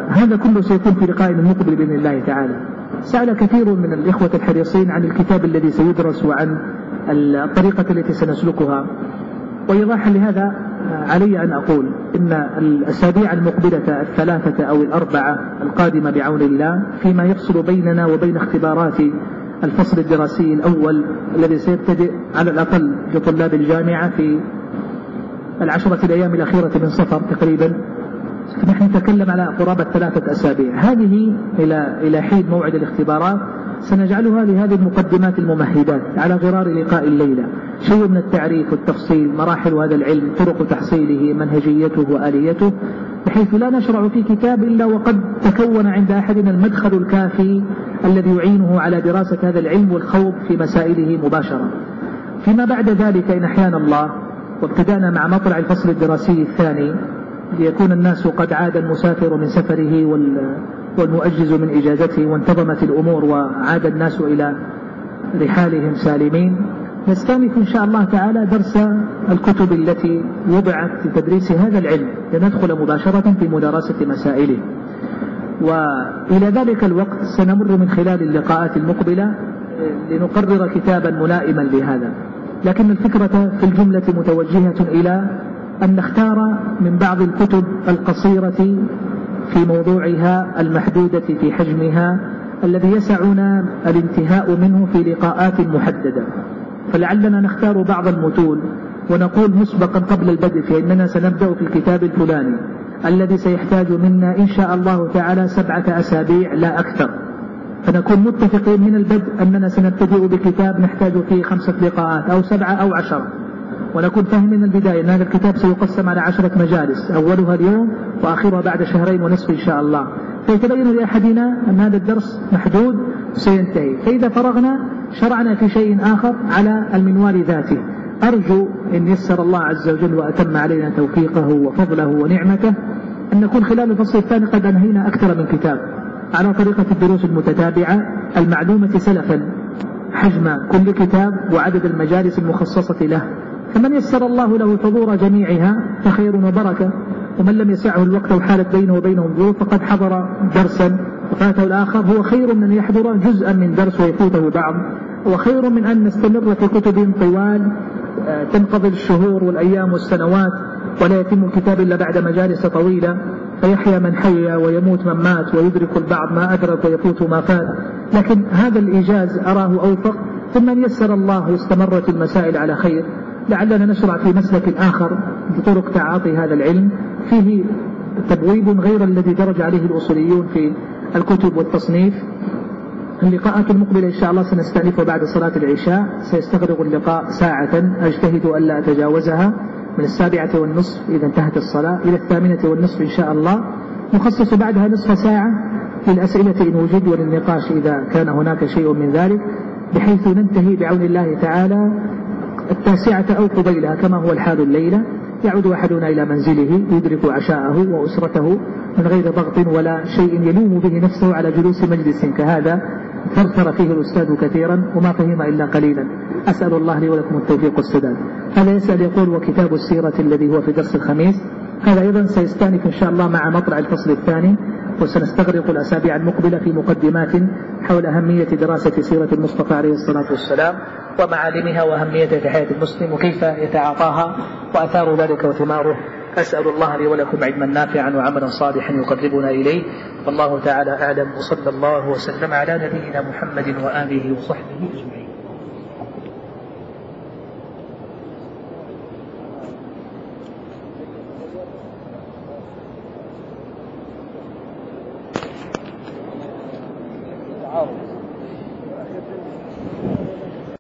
هذا كله سيكون في لقائنا المقبل بإذن الله تعالى. سأل كثير من الإخوة الحريصين عن الكتاب الذي سيدرس وعن الطريقة التي سنسلكها. وإيضاحا لهذا علي أن أقول إن الأسابيع المقبلة الثلاثة أو الأربعة القادمة بعون الله فيما يفصل بيننا وبين اختبارات الفصل الدراسي الأول الذي سيبتدئ على الأقل لطلاب الجامعة في العشرة الأيام الأخيرة من صفر تقريبا. نحن نتكلم على قرابة ثلاثة أسابيع. هذه إلى إلى حين موعد الاختبارات. سنجعلها لهذه المقدمات الممهدات على غرار لقاء الليلة. شيء من التعريف والتفصيل مراحل هذا العلم طرق تحصيله منهجيته وآليته بحيث لا نشرع في كتاب إلا وقد تكون عند أحدنا المدخل الكافي الذي يعينه على دراسة هذا العلم والخوض في مسائله مباشرة. فيما بعد ذلك إن أحيانا الله وابتدأنا مع مطلع الفصل الدراسي الثاني ليكون الناس قد عاد المسافر من سفره والمؤجز من إجازته وانتظمت الأمور وعاد الناس إلى رحالهم سالمين. نستانف إن شاء الله تعالى درس الكتب التي وضعت لتدريس هذا العلم لندخل مباشرة في مدارسة مسائله. وإلى ذلك الوقت سنمر من خلال اللقاءات المقبلة لنقرر كتابا ملائما لهذا. لكن الفكرة في الجملة متوجهة إلى أن نختار من بعض الكتب القصيرة في موضوعها المحدودة في حجمها الذي يسعنا الانتهاء منه في لقاءات محددة. فلعلنا نختار بعض المتون ونقول مسبقا قبل البدء فإننا سنبدأ في الكتاب الفلاني الذي سيحتاج منا إن شاء الله تعالى سبعة أسابيع لا أكثر. فنكون متفقين من البدء أننا سنبتدئ بكتاب نحتاج فيه خمسة لقاءات أو سبعة أو عشرة ونكون فاهمين من البداية أن هذا الكتاب سيقسم على عشرة مجالس أولها اليوم وآخرها بعد شهرين ونصف إن شاء الله. فيتبين لأحدنا أن هذا الدرس محدود وسينتهي فإذا فرغنا شرعنا في شيء آخر على المنوال ذاته. أرجو إن يسر الله عز وجل وأتم علينا توفيقه وفضله ونعمته. أن نكون خلال الفصل الثاني قد أنهينا أكثر من كتاب. على طريقة الدروس المتتابعة المعلومة سلفا حجم كل كتاب وعدد المجالس المخصصة له. فمن يسر الله له حضور جميعها فخير وبركة. ومن لم يسعه الوقت وحالت بينه وبينهم ظروف فقد حضر درسا. وفاته الآخر هو خير من أن يحضر جزءا من درس ويفوته بعض. وخير من أن نستمر في كتب طوال آه، تنقضي الشهور والأيام والسنوات ولا يتم الكتاب إلا بعد مجالس طويلة. فيحيا من حيا ويموت من مات ويدرك البعض ما أدرك ويفوت ما فات. لكن هذا الإيجاز أراه أوفق ثم يسر الله واستمرت المسائل على خير. لعلنا نشرع في مسلك آخر بطرق تعاطي هذا العلم. فيه تبويب غير الذي درج عليه الأصوليون في الكتب والتصنيف. اللقاءات المقبلة إن شاء الله سنستأنفها بعد صلاة العشاء. سيستغرق اللقاء ساعة. أجتهد ألا أتجاوزها. من السابعة والنصف إذا انتهت الصلاة. إلى الثامنة والنصف إن شاء الله. نخصص بعدها نصف ساعة للأسئلة إن وجد وللنقاش إذا كان هناك شيء من ذلك. بحيث ننتهي بعون الله تعالى. التاسعة أو قبيلها كما هو الحال الليلة. يعود أحدنا إلى منزله يدرك عشاءه وأسرته من غير ضغط ولا شيء يلوم به نفسه على جلوس مجلس كهذا. ثرثر فيه الأستاذ كثيرا وما فهم إلا قليلا. أسأل الله لي ولكم التوفيق والسداد. هذا يسأل يقول وكتاب السيرة الذي هو في درس الخميس؟ هذا أيضا سيستأنف إن شاء الله مع مطلع الفصل الثاني وسنستغرق الأسابيع المقبلة في مقدمات حول أهمية دراسة سيرة المصطفى عليه الصلاة والسلام ومعالمها وأهميتها في حياة المسلم وكيف يتعاطاها وأثار ذلك وثماره. أسأل الله لي ولكم علما نافعا وعملا صالحا يقربنا إليه. والله تعالى أعلم وصلى الله وسلم على نبينا محمد وآله وصحبه أجمعين.